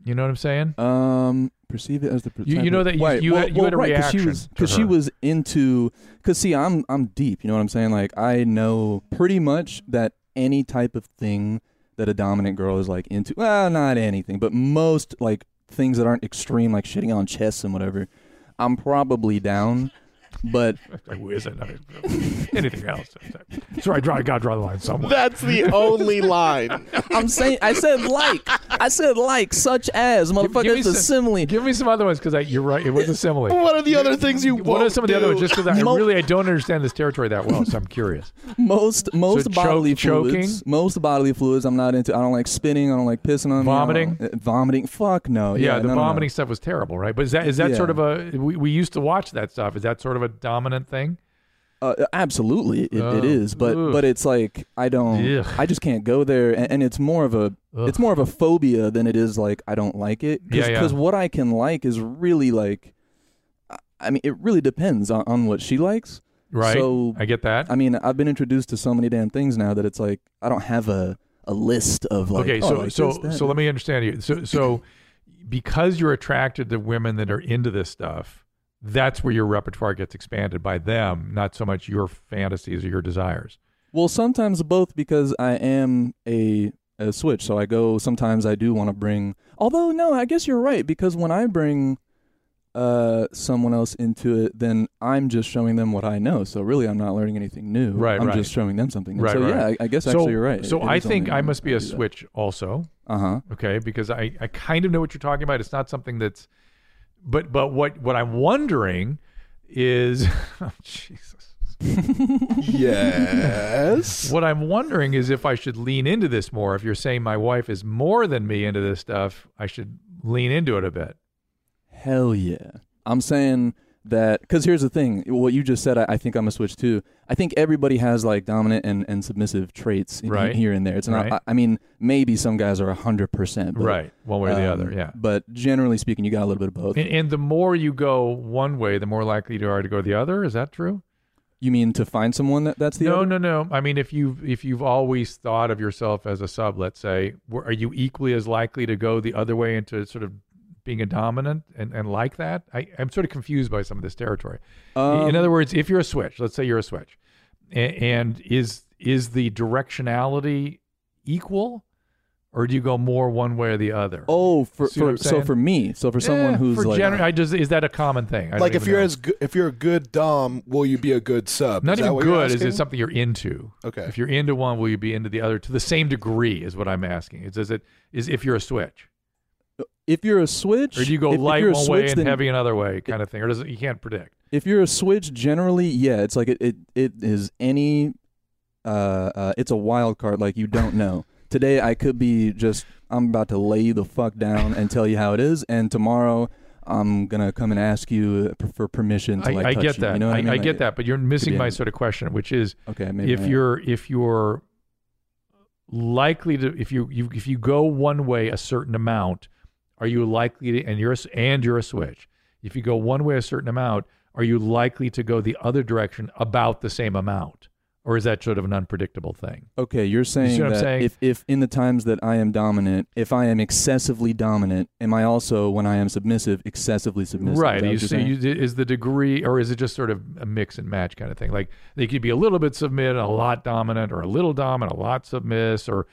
You know what I'm saying? Um, perceive it as the You- you know that you- Right, you well, had- you well, had a right, reaction she was because she was into because see I'm I'm deep. You know what I'm saying? Like I know pretty much that any type of thing that a dominant girl is like into. Well, not anything, but most like things that aren't extreme, like shitting on chests and whatever. I'm probably down, but I wish I know anything else. So I draw. I got to draw the line somewhere. That's the only line. I'm saying I said like I said like such as motherfucker. Give me It's a some- simile. Give me some other ones because you're right. It was a simile. What are the other things you want? What won't are some of the other do? ones? Just because I Mo- really I don't understand this territory that well, so I'm curious. Most most choke- bodily choking? fluids. Most bodily fluids. I'm not into. I don't like spinning. I don't like pissing on me, I Vomiting? don't- uh, vomiting. Fuck no. Yeah, Yeah, the no, no, no. vomiting stuff was terrible, right? But is that is that Yeah. sort of a we, we used to watch that stuff? Is that sort of a dominant thing? Uh, absolutely, it, Oh, it is. But ugh. but it's like I don't. Ugh. I just can't go there, and, and it's more of a. Ugh. It's more of a phobia than it is like I don't like it. Yeah, yeah. Because what I can like is really like. I- mean, it really depends on, on what she likes. Right. So I get that. I mean, I've been introduced to so many damn things now that it's like I don't have a a list of like. okay, oh, so like so this, so let me understand you. So so because you're attracted to women that are into this stuff, that's where your repertoire gets expanded by them, not so much your fantasies or your desires. Well, sometimes both because I am a a switch. So I go. Sometimes I do want to bring. Although no, I guess you're right because when I bring uh someone else into it, then I'm just showing them what I know. So really, I'm not learning anything new. Right, I'm right. just showing them something. New. Right, so right. yeah, I, I guess so, actually you're right. So It I think I must be a switch also. Uh huh. Okay, because I, I kind of know what you're talking about. It's not something that's, but but what what I'm wondering is, oh, Jesus. Yes. What I'm wondering is if I should lean into this more. If you're saying my wife is more than me into this stuff, I should lean into it a bit. Hell yeah. I'm saying that because here's the thing. What you just said, I, I think I'm a switch too. I think everybody has like dominant and, and submissive traits in- Right. here and there. It's not. Right. I, I mean, maybe some guys are hundred percent. Right. One way or the other, um, yeah. But generally speaking, you got a little bit of both. And, and the more you go one way, the more likely you are to go the other. Is that true? You mean to find someone that that's the no, other? no, no. I mean, if you've if you've always thought of yourself as a sub, let's say, are you equally as likely to go the other way into sort of being a dominant and, and like that? I, I'm sort of confused by some of this territory. In Um, other words, if you're a switch, let's say you're a switch, a- and is is the directionality equal, or do you go more one way or the other? Oh, for, for so for me, so for someone Eh, who's for like gener- I just is that a common thing? I like if you're know. as good, if you're a good dom, will you be a good sub? Not Is even good. Is it something you're into? Okay. If you're into one, will you be into the other to the same degree? Is what I'm asking. Is, is it is if you're a switch, if you're a switch, or do you go if, light one way and then- heavy another way, kind of thing, or does it? You can't predict. If you're a switch, generally, yeah, it's like it it, it is any uh, uh it's a wild card like you don't know. Today I could be just I'm about to lay you the fuck down and tell you how it is and tomorrow I'm going to come and ask you for permission to I, like I touch get you. that. You know I, I, mean? I Like, get that, but you're missing my sort of question, which is Okay, maybe if I you're if you're likely to if you, you if you go one way a certain amount, are you likely to and you're a, and you're a switch. If you go one way a certain amount, are you likely to go the other direction about the same amount, or is that sort of an unpredictable thing? Okay, you're saying I'm that saying? if if in the times that I am dominant, if I am excessively dominant, am I also when I am submissive excessively submissive? Right. that You see, you, is the degree, or is it just sort of a mix and match kind of thing? Like they could be a little bit submit, a lot dominant, or a little dominant, a lot submiss, or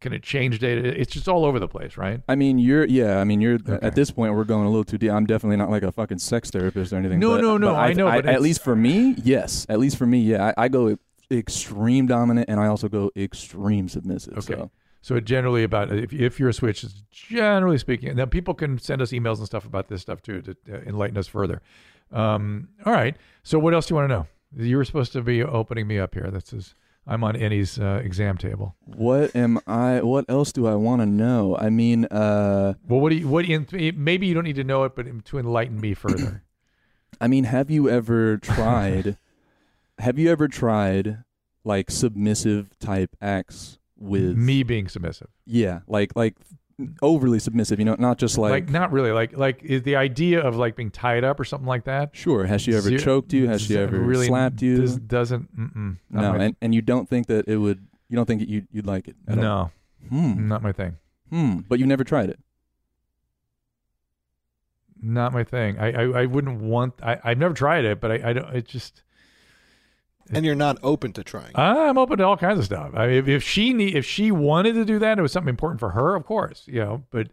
can it change data? It's just all over the place, right? I mean, you're yeah. I mean, you're Okay. at this point we're going a little too deep. I'm definitely not like a fucking sex therapist or anything. No, but- no, no, but I know, but at least for me, yes. At least for me, yeah. I, I go extreme dominant, and I also go extreme submissive. Okay. So. So generally about if if you're a switch, it's generally speaking. Now people can send us emails and stuff about this stuff too to enlighten us further. Um, all right. So what else do you want to know? You were supposed to be opening me up here. This is I'm on Enny's uh, exam table. What am I? What else do I want to know? I mean, uh, Well, what do you what maybe you don't need to know it, but to enlighten me further. I mean, have you ever tried? have you ever tried like submissive type acts with me being submissive. Yeah, like like overly submissive. You know, not just Like, like. not really. Like like is the idea of like being tied up or something like that? Sure. Has she ever Zero- choked you? Has she ever really slapped you? This doesn't. Mm-mm, not no, my- and, and you don't think that it would. You don't think you you'd like it? at all? no, Hmm. not my thing. Hmm. But you've never tried it. Not my thing. I I, I wouldn't want. I I've never tried it, but I I don't. It just. And you're not open to trying. I'm open to all kinds of stuff. I mean, if, if she need, if she wanted to do that, it was something important for her, of course, you know. But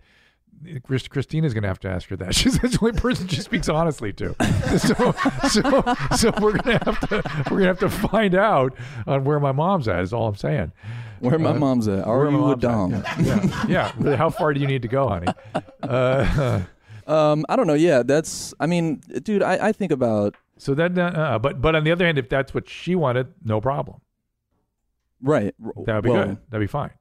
Chris, Christina's going to have to ask her that. She's the only person she speaks honestly to. So, so, so we're going to have to we're going to have to find out on where my mom's at. Is all I'm saying. Where my Uh, mom's at? Are you a mom's dom? Yeah, yeah. yeah. How far do you need to go, honey? Uh, Um, I don't know. Yeah, that's. I mean, dude, I, I think about so that, uh, but but on the other hand, if that's what she wanted, no problem. right. That would be well, good. That'd be fine.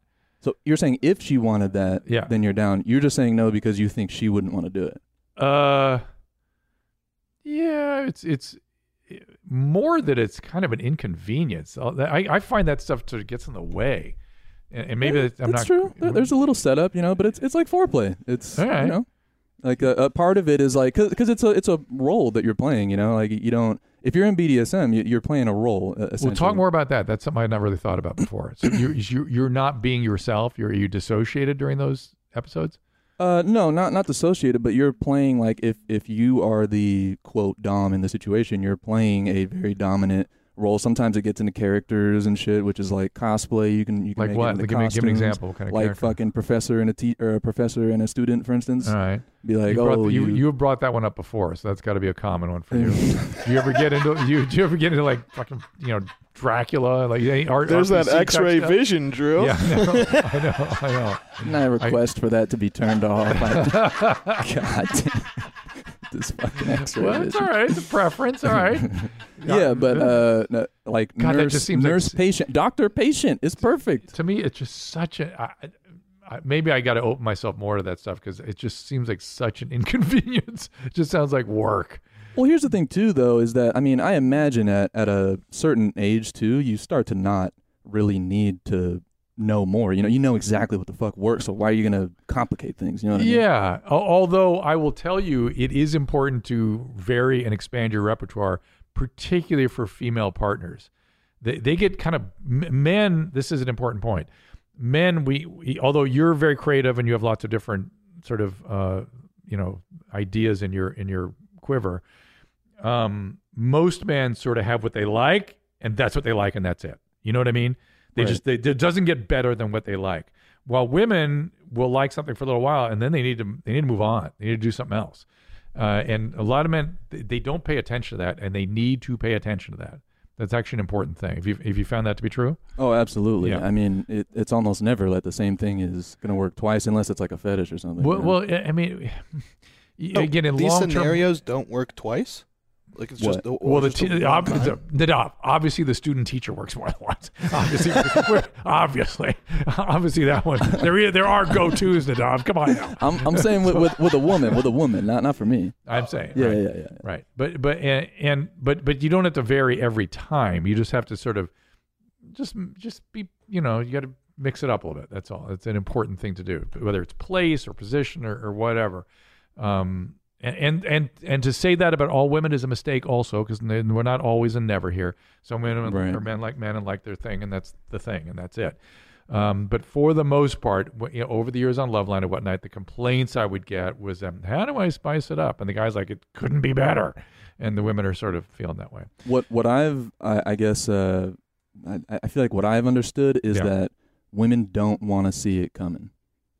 So you're saying if she wanted that, Yeah. then you're down. You're just saying no because you think she wouldn't want to do it. Uh, yeah, it's it's more that it's kind of an inconvenience. Uh, I I find that stuff sort of gets in the way, and, and maybe Yeah, I'm that's not. true. There's a little setup, you know, but it's it's like foreplay. It's right. you know, like a, a part of it is like because it's a it's a role that you're playing. You know, like you don't if you're in BDSM, you, you're playing a role. uh, We'll talk more about that. That's something I've not really thought about before. So you're you're, you're not being yourself. You're you dissociated during those episodes. Uh, no, not not dissociated, but you're playing like if if you are the quote dom in the situation, you're playing a very dominant role. Sometimes it gets into characters and shit, which is like cosplay. You can you can Like make what? It into Like, give me- give me an example. What kind of like character? fucking professor and a te- or a professor and a student, for instance. All right. Be like, you oh, the- you, you, you have brought that one up before, so that's got to be a common one for you. do you ever get into you? Do you ever get into like fucking you know Dracula? Like any art? There's that RPC type X-ray stuff? vision, Drew. Yeah, I know, I know, I know. Didn't I request for that to be turned off? I- God damn. This fucking X-ray Well, it's all right. It's a preference. All right. Yeah, but uh, no, like God, nurse, just seems nurse, s- patient, doctor, patient is perfect. to me, it's just such a. I, I, maybe I got to open myself more to that stuff because it just seems like such an inconvenience. It just sounds like work. Well, here's the thing too, though, is that I mean, I imagine at at a certain age too, you start to not really need to know more. You know, you know exactly what the fuck works. So why are you gonna complicate things? You know what I mean? Yeah. Although I will tell you, it is important to vary and expand your repertoire particularly for female partners. They they get kind of men. This is an important point. Men, we, we although you're very creative and you have lots of different sort of uh, you know ideas in your in your quiver. Um, most men sort of have what they like, and that's what they like, and that's it. You know what I mean? They Right. just they, it doesn't get better than what they like. While women will like something for a little while, and then they need to they need to move on. They need to do something else. Uh, and a lot of men they, they don't pay attention to that, and they need to pay attention to that. That's actually an important thing. If you if you found that to be true, Oh, absolutely. Yeah. I mean, it, it's almost never that the same thing is going to work twice unless it's like a fetish or something. well, you know? well I I mean, y- No, again in these long term scenarios don't work twice. Like it's just What? or Well, the, just a t- one ob- the, the obviously the student teacher works more than once. Obviously, obviously, obviously that one. There, there are go tos, Nadav. Come on now. I'm, I'm saying with, with with a woman, with a woman, not not for me. I'm saying, Yeah, right, yeah, yeah, yeah. right. But but and, and but but you don't have to vary every time. You just have to sort of just just be you know you got to mix it up a little bit. That's all. It's an important thing to do, whether it's place or position or, or whatever. Um, and, and and and to say that about all women is a mistake also because we're not always and never here. Some women Right. are men like men and like their thing, and that's the thing, and that's it. Um, but for the most part, you know, over the years on Loveline and whatnot, the complaints I would get was, um, "How do I spice it up?" And the guys like, "It couldn't be better," and the women are sort of feeling that way. What what I've I, I guess uh, I, I feel like what I've understood is Yeah. that women don't want to see it coming.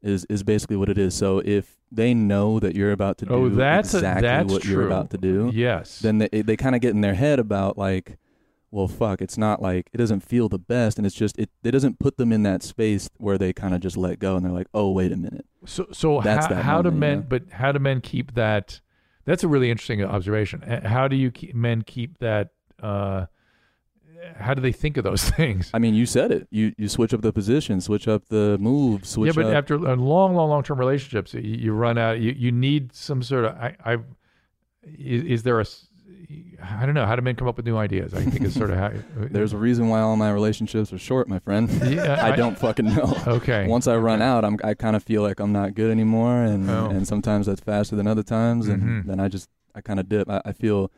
Is is basically what it is. So if they know that you're about to do Oh, that's a- exactly that's what you're about to do, Yes. then they they kind of get in their head about like, well, fuck, it's not like it doesn't feel the best, and it's just it it doesn't put them in that space where they kind of just let go and they're like, oh, wait a minute. So, so That's how, that how do moment, men? yeah. But how do men keep that? That's a really interesting observation. Uh, How do you keep, men keep that? Uh, how do they think of those things? I mean, you said it. You you switch up the position, switch up the moves, switch yeah, but up. after a long, long, long term relationships, you, you run out. You, you need some sort of. I, I is, is there a I don't know. How do men come up with new ideas? I think it's sort of how. There's a reason why all my relationships are short, my friend. Yeah, I, I- don't fucking know. Okay. Once I run out, I'm I kind of feel like I'm not good anymore, and Oh. and sometimes that's faster than other times, and Mhm. then I just I kind of dip. I, I feel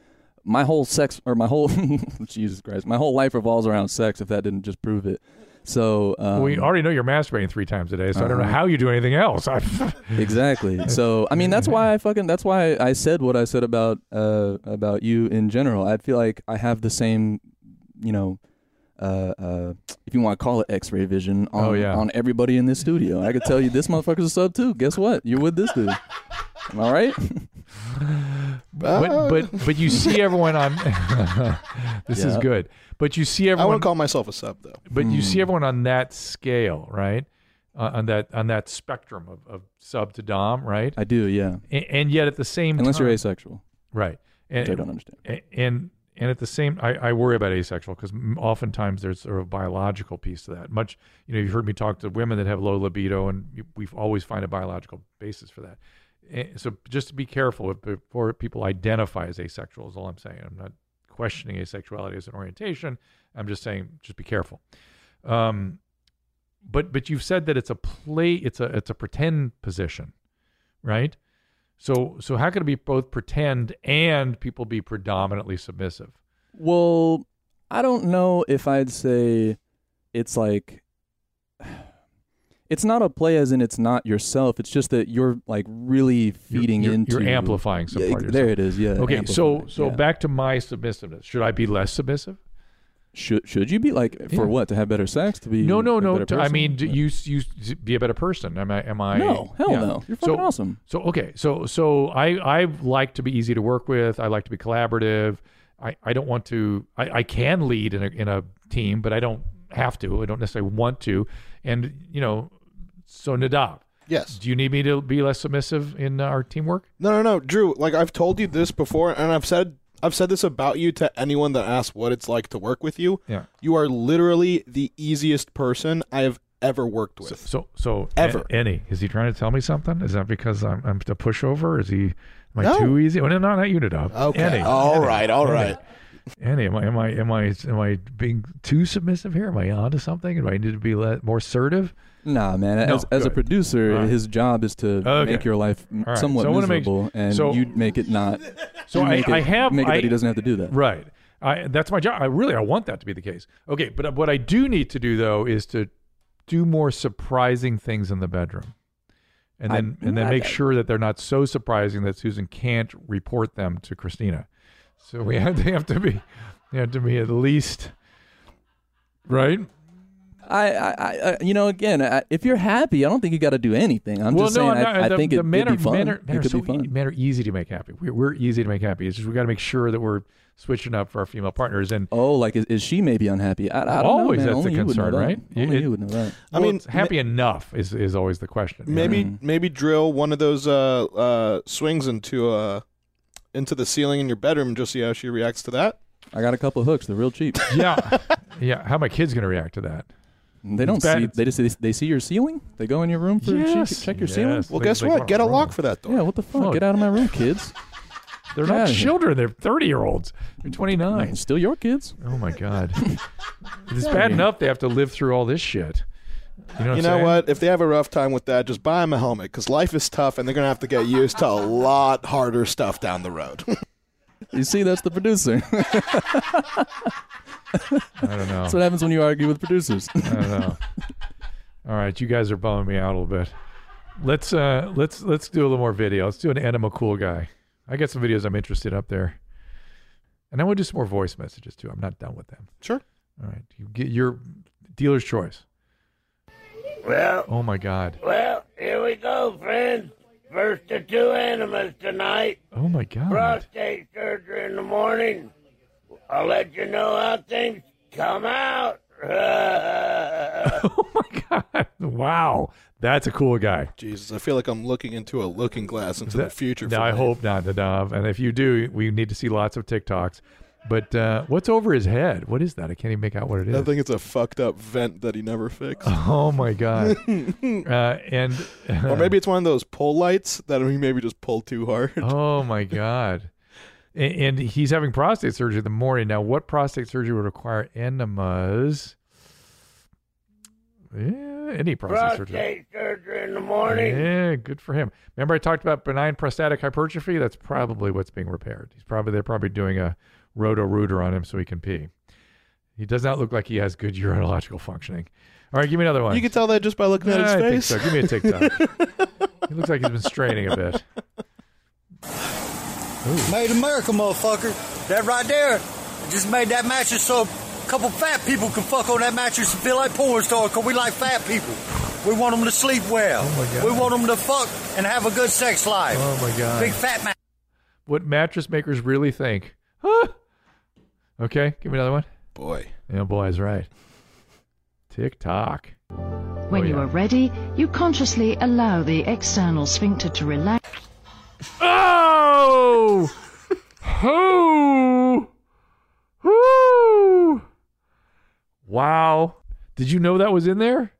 my whole sex or my whole Jesus Christ, my whole life revolves around sex. If that didn't just prove it, so um, we already know you're masturbating three times a day, so I don't know Uh-huh. how you do anything else. Exactly. So I mean, that's why I fucking that's why I said what I said about uh about you in general. I feel like I have the same, you know, uh uh if you want to call it X-ray vision on Oh, yeah. on everybody in this studio. I could tell you this motherfucker's a sub too. Guess what? You're with this dude. Am I right? but but but you see everyone on. this is good. But you see everyone. I everyone. wouldn't call myself a sub though. But you Hmm. see everyone on that scale, right? Uh, on that on that spectrum of, of sub to dom, right? I do, yeah. And, and yet at the same Unless time, you're asexual. right? And, Which I don't understand. a- And and at the same, I, I worry about asexual because oftentimes there's sort of a biological piece to that. Much, you know, you've heard me talk to women that have low libido, and you- we always find a biological basis for that. Eh, So just to be careful before people identify as asexual is all I'm saying. I'm not questioning asexuality as an orientation. I'm just saying just be careful. Um, but but you've said that it's a play, it's a it's a pretend position, right? So so how could it be both pretend and people be predominantly submissive? Well, I don't know if I'd say it's like it's not a play as in it's not yourself. It's just that you're like really feeding you're, into you're amplifying some Yeah, part of There it is. Yeah. Okay, so so yeah. back to my submissiveness. Should I be less submissive? Should should you be like for Yeah. what to have better sex to be No, no, a no. to- I mean, do you you be a better person. Am I? Am I? No, hell no. You're fucking so, awesome. So okay, so so I I like to be easy to work with. I like to be collaborative. I, I don't want to. I, I can lead in a in a team, but I don't have to. I don't necessarily want to. And you know, so Nadav. Yes. Do you need me to be less submissive in our teamwork? No, no, no, Drew. Like I've told you this before, and I've said I've said this about you to anyone that asks what it's like to work with you. Yeah. You are literally the easiest person I have ever worked with. So so Ever. A- Enny, is he trying to tell me something? Is that because I'm I'm a pushover? Is he? Am I No. too easy? Well, no, not not you, Nadav. Okay. Enny, All Enny, right, all Enny. right. Enny, am I am I am I am I being too submissive here? Am I onto something? Do I need to be le- more assertive? Nah, man. No, As, as a producer, right. his job is to Okay. make your life right. somewhat So I wanna make- miserable, and so- you make it not. So I, make I it- have make it I, that he doesn't have to do that. Right. I that's my job. I really I want that to be the case. Okay, but what I do need to do though is to do more surprising things in the bedroom. And I- then and then I- make sure that they're not so surprising that Susan can't report them to Christina. So we have they have to be they have to be at least right? I, I, I, you know, again, I, if you're happy, I don't think you got to do anything. I'm well, just no, saying, I'm not- I, I the, think the it, men, would are, be fun. men are men it are could so be fun. e- men are easy to make happy. We're, we're easy to make happy. It's just we got to make sure that we're switching up for our female partners. And oh, like is, is she maybe unhappy? I, I don't always know, man. that's Only the you would know concern, that. right? Only It- you would know that. I I mean, mean, happy enough is is always the question. Maybe Mm. maybe drill one of those uh, uh, swings into uh, into the ceiling in your bedroom and just see how she reacts to that. I got a couple of hooks. They're real cheap. yeah, yeah. How my kids gonna react to that? They don't see. They just they, they see your ceiling. They go in your room for Yes, check, check your ceiling. Well, Like- guess like, what? Get a lock for that door. Yeah, what the fuck? Oh. Get out of my room, kids. They're Get not children. They're thirty year olds. They're twenty nine. Still your kids. Oh my god. it's Yeah, bad I enough they have to live through all this shit. You know what you know what? If they have a rough time with that, just buy them a helmet because life is tough and they're gonna have to get used to a lot harder stuff down the road. You see, that's the producer. I don't know. That's what happens when you argue with producers. I don't know. All right, you guys are bumming me out a little bit. Let's uh let's let's do a little more video. Let's do an animal cool guy. I got some videos I'm interested up there. And I want to do some more voice messages too. I'm not done with them. Sure. All right. You get your dealer's choice. Well, Oh my god. well, here we go, friends. First of two animals tonight. Oh my god. Prostate surgery in the morning. I'll let you know how things come out. oh my god. Wow. That's a cool guy. Jesus, I feel like I'm looking into a looking glass into the future. No, I me. hope not, Nadav. And if you do, we need to see lots of TikToks. But uh, what's over his head? What is that? I can't even make out what it is. I think it's a fucked up vent that he never fixed. Oh my god! uh, and or maybe it's one of those pull lights that he maybe just pulled too hard. oh my god! And, and he's having prostate surgery in the morning. Now, what prostate surgery would require enemas? Yeah, any prostate surgery. Prostate surgery in the morning. Yeah, good for him. Remember, I talked about benign prostatic hypertrophy. That's probably what's being repaired. He's probably they're probably doing a roto rooter on him so he can pee. He does not look like he has good urological functioning. All right, give me another one. You can tell that just by looking at his I think face. so. Give me a TikTok. he looks like he's been straining a bit. Made America, motherfucker. That right there just made that mattress so a couple fat people can fuck on that mattress and feel like porn stars because we like fat people. We want them to sleep well. Oh my God. We want them to fuck and have a good sex life. Oh my god! Big fat man. What mattress makers really think? Huh? Okay, give me another one. Boy. Yeah, boy's right. TikTok. When Oh, you are ready, you consciously allow the external sphincter to relax. Oh! Who? Who? Wow. Did you know that was in there?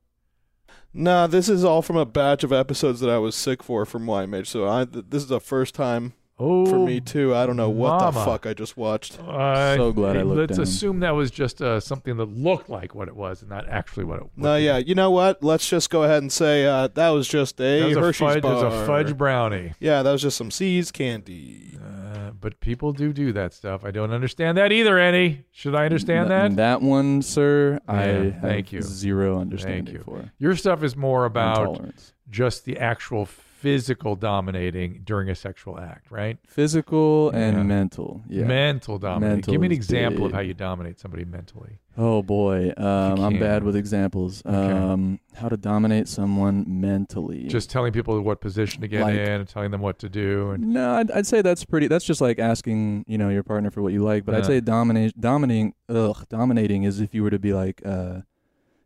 Nah, this is all from a batch of episodes that I was sick for from YMH. So I, th- this is the first time oh, for me too. I don't know what the fuck I just watched. Uh, So glad I looked Let's down. assume that was just uh, something that looked like what it was and not actually what it was. No, yeah, you know what? Let's just go ahead and say uh, that was just a That was a Hershey's fudge- it was a fudge brownie. Yeah, that was just some See's candy. Uh, but people do do that stuff. I don't understand that either, Enny. Should I understand Th- that? That one, sir, I Yeah, have thank you. zero understanding Thank you. for. Your stuff is more about just the actual physical dominating during a sexual act, right? Physical Yeah. and mental. Yeah. Mental dominating. Mental Give me an example of how you dominate somebody mentally. Oh boy, um, I'm bad with examples. Okay. Um, how to dominate someone mentally? Just telling people what position to get Like- in and telling them what to do. And no, I'd, I'd say that's pretty. That's just like asking, you know, your partner for what you like. But I'd say dominate, dominating, ugh, dominating is if you were to be like, uh,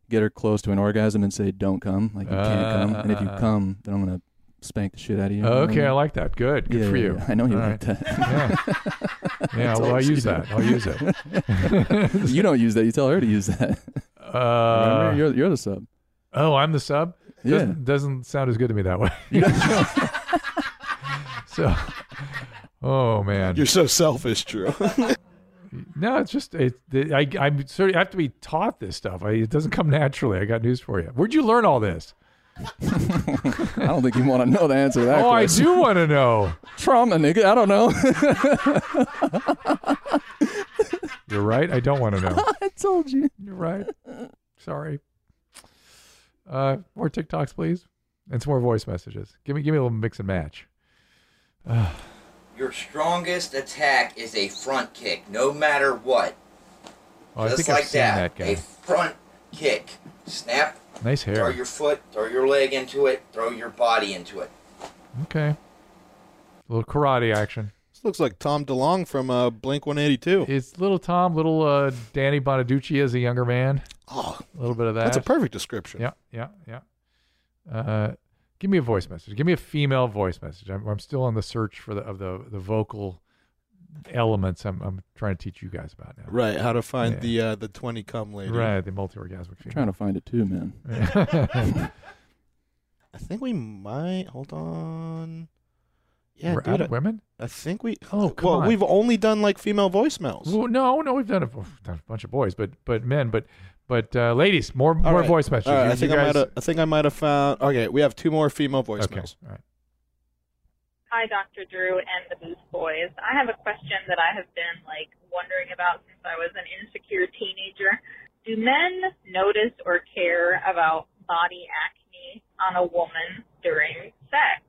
get her close to an orgasm and say, "Don't come," like you can't come, and if you Uh. come, then I'm gonna spank the shit out of you. okay, I like that. Good. Good Yeah, for yeah, you. yeah. I know you All like right. that. Yeah. Yeah, well, I she use that. I'll use it. you don't use that. You tell her to use that. Uh, you're, you're the sub. Oh, I'm the sub. Yeah. Doesn't, doesn't sound as good to me that way. so, oh man, You're so selfish, Drew. no, it's just it. it I I'm sort of, I have to be taught this stuff. I, it doesn't come naturally. I got news for you. Where'd you learn all this? I don't think you want to know the answer to that. oh, I do want to know. Trauma, nigga. I don't know. You're right. I don't want to know. I told you. You're right. Sorry. Uh, more TikToks, please, and some more voice messages. Give me, give me a little mix and match. Uh, Your strongest attack is a front kick, no matter what. oh, I Just think like I've seen that, A front kick. Snap, Nice hair. throw your foot, throw your leg into it, throw your body into it. Okay. A little karate action. This looks like Tom DeLonge from uh, Blink 182. It's little Tom, little uh, Danny Bonaduce as a younger man. Oh, a little bit of that. That's a perfect description. Yeah, yeah, yeah. Uh, give me a voice message. Give me a female voice message. I'm, I'm still on the search for the of the the vocal elements. I'm I'm trying to teach you guys about now. Right, how to find Yeah. the uh, the 20 cum lady. Right, the multi-orgasmic female. Trying to find it too, man. I think we might. Hold on. Yeah, We're dude, out of I- women? I think we. Oh, come well, on. we've only done like female voicemails. Well, no, no, we've done a, we've done a bunch of boys, but but men, but but uh, ladies, more All more right. voice messages. All right, You- I think you I guys- might have. I think I might have found. Okay, we have two more female voicemails. All right. Hi, Dr. Drew and the Booth Boys. I have a question that I have been like wondering about since I was an insecure teenager. Do men notice or care about body acne on a woman during sex?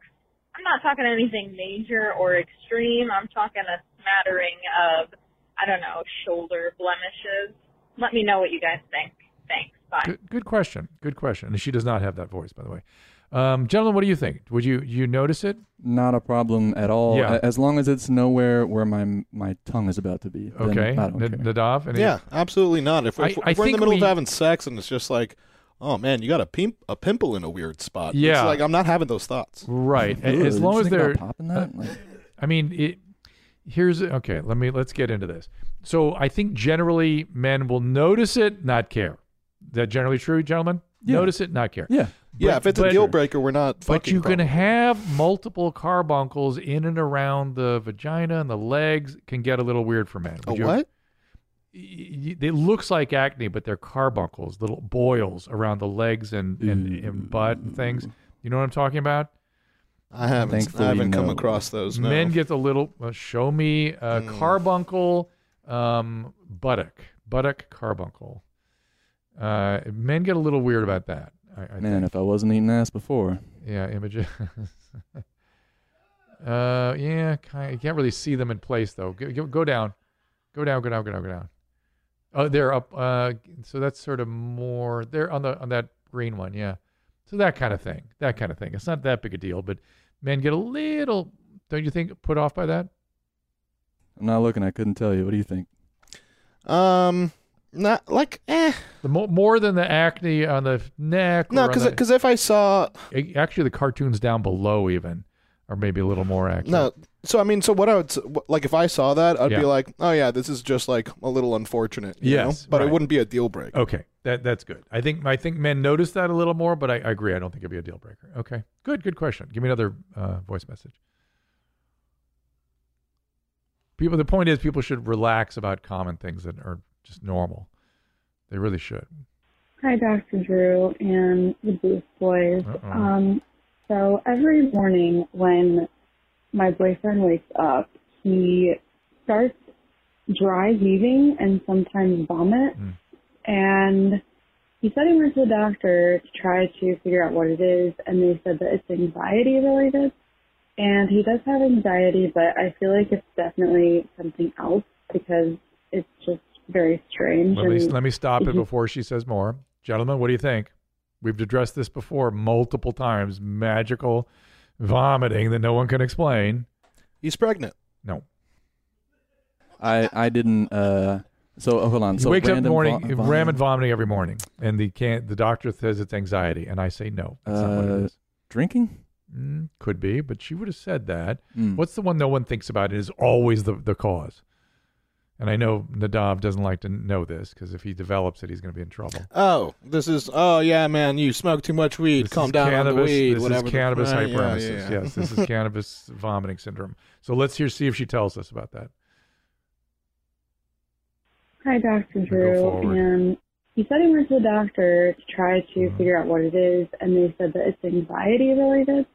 I'm not talking anything major or extreme. I'm talking a smattering of, I don't know, shoulder blemishes. Let me know what you guys think. Thanks. Bye. Good, good question. Good question. And she does not have that voice, by the way. Um, gentlemen, what do you think? Would you you notice it? Not a problem at all. Yeah. As long as it's nowhere where my my tongue is about to be. Okay, I don't N- care. Nadav. Any- Yeah, absolutely not. If, I- if, I if we're in think the middle we- of having sex and it's just like, oh man, you got a pimp a pimple in a weird spot. Yeah. it's like I'm not having those thoughts. Right. Ooh, as long as think they're popping that? uh, Like- I mean, it, here's okay. Let me let's get into this. So I think generally men will notice it, not care. Is that generally true, gentlemen? Yeah. Notice it, not care. Yeah. Yeah, if it's a deal breaker, we're not. But fucking you can have multiple carbuncles in and around the vagina and the legs can get a little weird for men. A you- what? y- y- It looks like acne, but they're carbuncles, little boils around the legs and, and, and butt and things. You know what I'm talking about? I haven't. Thankfully, I haven't come across those. No. Men get a little. Uh, show me a Mm. carbuncle, um, buttock, buttock carbuncle. Uh, men get a little weird about that. I, I Man, think. if I wasn't eating ass before. Yeah, images. uh, yeah, kind. You can't really see them in place though. Go, go, go down, go down, go down, go down, go down. Oh, they're up. Uh, so that's sort of more. They're on the on that green one. Yeah. So that kind of thing. That kind of thing. It's not that big a deal, but men get a little. Don't you think put off by that? I'm not looking. I couldn't tell you. What do you think? Um, not like eh. The mo- more than the acne on the neck. No, or because because if I saw actually the cartoons down below even are maybe a little more accurate. no, so I mean, so what I would like if I saw that, I'd Yeah. be like, oh yeah, this is just like a little unfortunate. you know? Yes, but right. it wouldn't be a deal breaker. Okay, that that's good. I think I think men notice that a little more, but I, I agree. I don't think it'd be a deal breaker. Okay, good, good question. Give me another uh, voice message. People, the point is, people should relax about common things that are just normal. They really should. Hi, Dr. Drew and the Booth Boys. Uh-oh. Um, so every morning when my boyfriend wakes up, he starts dry heaving and sometimes vomit. Hmm. And he said he went to the doctor to try to figure out what it is, and they said that it's anxiety related. And he does have anxiety, but I feel like it's definitely something else because it's just very strange. Let me and let me stop it before she says more, gentlemen. What do you think? We've addressed this before multiple times. Magical vomiting that no one can explain. He's pregnant. No. I I didn't. uh So oh, hold on. He So wakes up in the morning, vo- vomiting? ramen vomiting every morning, and the can the doctor says it's anxiety, and I say no. That's not what it Uh. Drinking? Mm, could be, but she would have said that. Mm. What's the one no one thinks about? It is always the the cause. And I know Nadav doesn't like to know this because if he develops it, he's going to be in trouble. Oh, this is oh yeah, man, you smoke too much weed. This Calm down cannabis, on the weed. This whatever is cannabis right, hyperemesis. yeah. Yes, this is cannabis vomiting syndrome. So let's hear see if she tells us about that. Hi, Dr. Drew. And he said he went to the doctor to try to Mm-hmm. figure out what it is, and they said that it's anxiety related.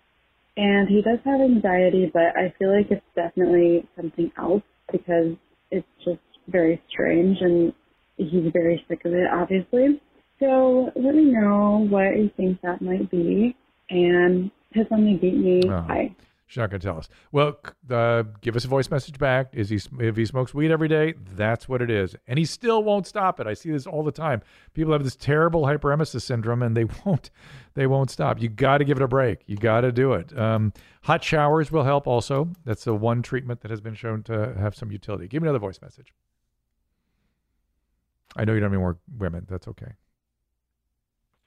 And he does have anxiety, but I feel like it's definitely something else because it's just very strange, and he's very sick of it, obviously. So let me know what you think that might be, and piss on me, beat me. Oh. Bye. She's not going to tell us. Well, uh, give us a voice message back. Is he if he smokes weed every day? That's what it is, and he still won't stop it. I see this all the time. People have this terrible hyperemesis syndrome, and they won't they won't stop. You got to give it a break. You got to do it. Um, hot showers will help. Also, that's the one treatment that has been shown to have some utility. Give me another voice message. I know you don't have any more women. That's okay.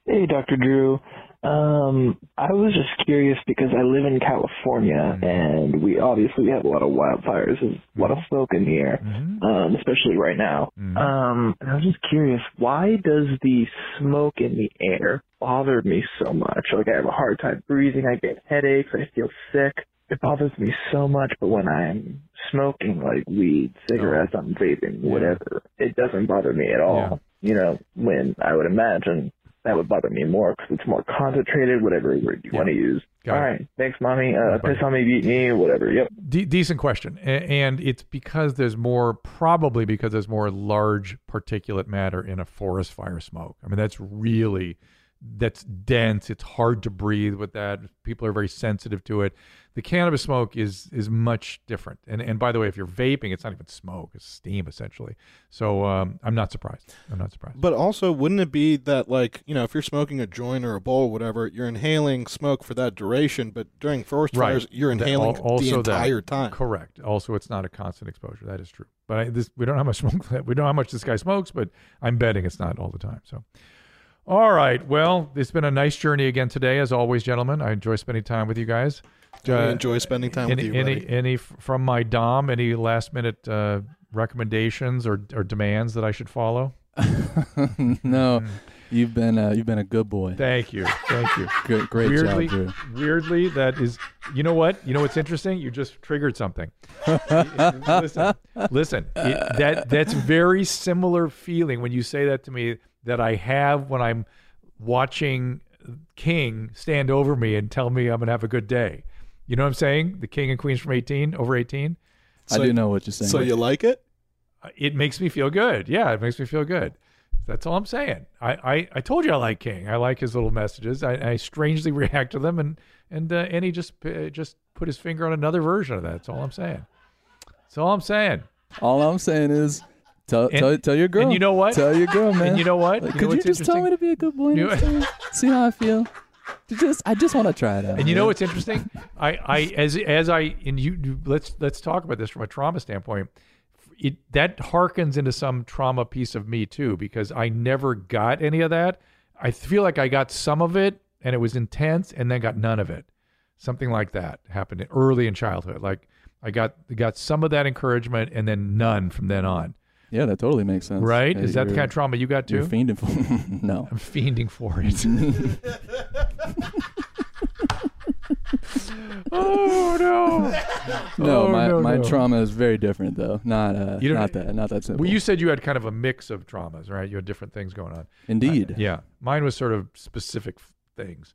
Hey, Dr. Drew. Um, I was just curious because I live in California and we obviously have a lot of wildfires and a lot of smoke in the air, um, especially right now. Um, and I was just curious, why does the smoke in the air bother me so much? Like I have a hard time breathing, I get headaches, I feel sick. It bothers me so much, but when I'm smoking like weed, cigarettes, I'm vaping, whatever, it doesn't bother me at all. You know, when I would imagine that would bother me more because it's more concentrated, whatever word you want to use. Got All it. right, thanks, mommy. Uh, piss on me, beat me, whatever. Yep. De- decent question, A- and it's because there's more, probably because there's more large particulate matter in a forest fire smoke. I mean, that's really that's dense. It's hard to breathe with that. People are very sensitive to it. The cannabis smoke is is much different. And and by the way, if you're vaping, it's not even smoke; it's steam essentially. So um, I'm not surprised. I'm not surprised. But also, wouldn't it be that, like, you know, if you're smoking a joint or a bowl or whatever, you're inhaling smoke for that duration, but during forest fires, you're That- inhaling al- also the entire that. time. Correct. Also, it's not a constant exposure. That is true. But I, this we don't know how much smoke. We don't know how much this guy smokes, but I'm betting it's not all the time. So, all right. Well, it's been a nice journey again today, as always, gentlemen. I enjoy spending time with you guys. I enjoy spending time with you, Enny, buddy. any from my dom? Any last minute uh, recommendations or or demands that I should follow? no, you've been uh, you've been a good boy. Thank you, thank you. Good, great weirdly, job, Drew. Weirdly, that is. You know what? You know what's interesting? You just triggered something. listen, listen. It, that that's very similar feeling when you say that to me that I have when I'm watching King stand over me and tell me I'm gonna have a good day. You know what I'm saying? The King and Queens from 18 over 18. I do know what you're saying. So you like it? It makes me feel good. Yeah, it makes me feel good. That's all I'm saying. I, I, I told you I like King. I like his little messages. I, I strangely react to them, and and uh, and he just uh, just put his finger on another version of that. That's all I'm saying. That's all I'm saying. All I'm saying is, tell And- tell, tell your girl. and you know what? Tell your girl, man. And you know what? Like, You know could you just tell me to be a good boy You- next time? See how I feel. Just I just want to try it out. And you know what's interesting? I, I as as I and you you- let's let's talk about this from a trauma standpoint. It that harkens into some trauma piece of me too because I never got any of that. I feel like I got some of it and it was intense and then got none of it. Something like that happened early in childhood. Like I got got some of that encouragement and then none from then on. Yeah, that totally makes sense. Right? Hey, Is that the kind of trauma you got You're too? fiending for no. I'm fiending for it. oh no! No, Oh, my, no, my no. trauma is very different though. Not uh, You don't- not that not that simple. Well, you said you had kind of a mix of traumas, right? You had different things going on. Indeed. Uh, yeah. Mine was sort of specific f- things.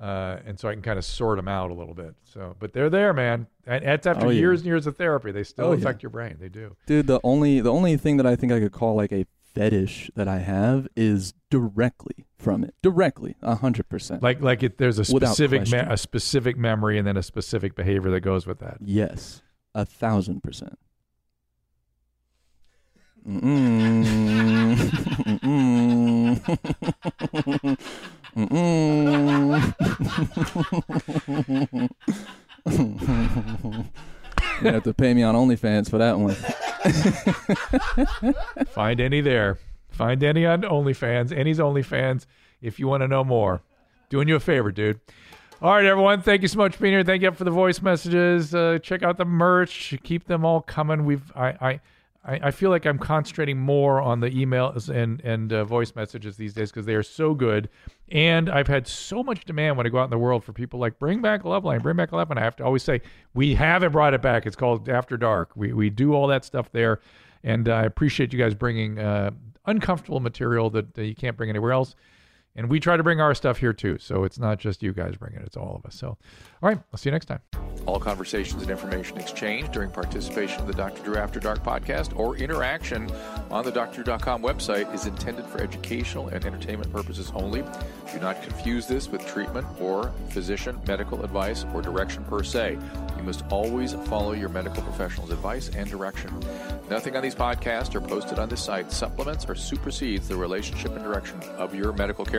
Uh, and so I can kind of sort them out a little bit. So, but they're there, man. And that's after Oh, yeah. years and years of therapy. They still Oh, yeah. affect your brain. They do. Dude, the only the only thing that I think I could call like a fetish that I have is directly from it. Directly, a hundred percent. Like, like it, there's a specific, me- a specific memory and then a specific behavior that goes with that. Yes, a thousand percent. Mm-mm. Mm-mm. You have to pay me on OnlyFans for that one. Find Enny there. Find Enny on OnlyFans. Enny's OnlyFans if you want to know more. Doing you a favor, dude. All right, everyone. Thank you so much for being here. Thank you for the voice messages. Uh, check out the merch. Keep them all coming. We've I I, I I feel like I'm concentrating more on the emails and and uh, voice messages these days because they are so good. And I've had so much demand when I go out in the world for people like bring back Loveline, bring back Loveline. I have to always say we haven't brought it back. It's called After Dark. We we do all that stuff there, and I appreciate you guys bringing uh, uncomfortable material that uh, you can't bring anywhere else. And we try to bring our stuff here too. So it's not just you guys bringing it, it's all of us. So, all right, I'll see you next time. All conversations and information exchanged during participation in the Dr. Drew After Dark podcast or interaction on the drdrew.com website is intended for educational and entertainment purposes only. Do not confuse this with treatment or physician medical advice or direction per se. You must always follow your medical professional's advice and direction. Nothing on these podcasts or posted on this site supplements or supersedes the relationship and direction of your medical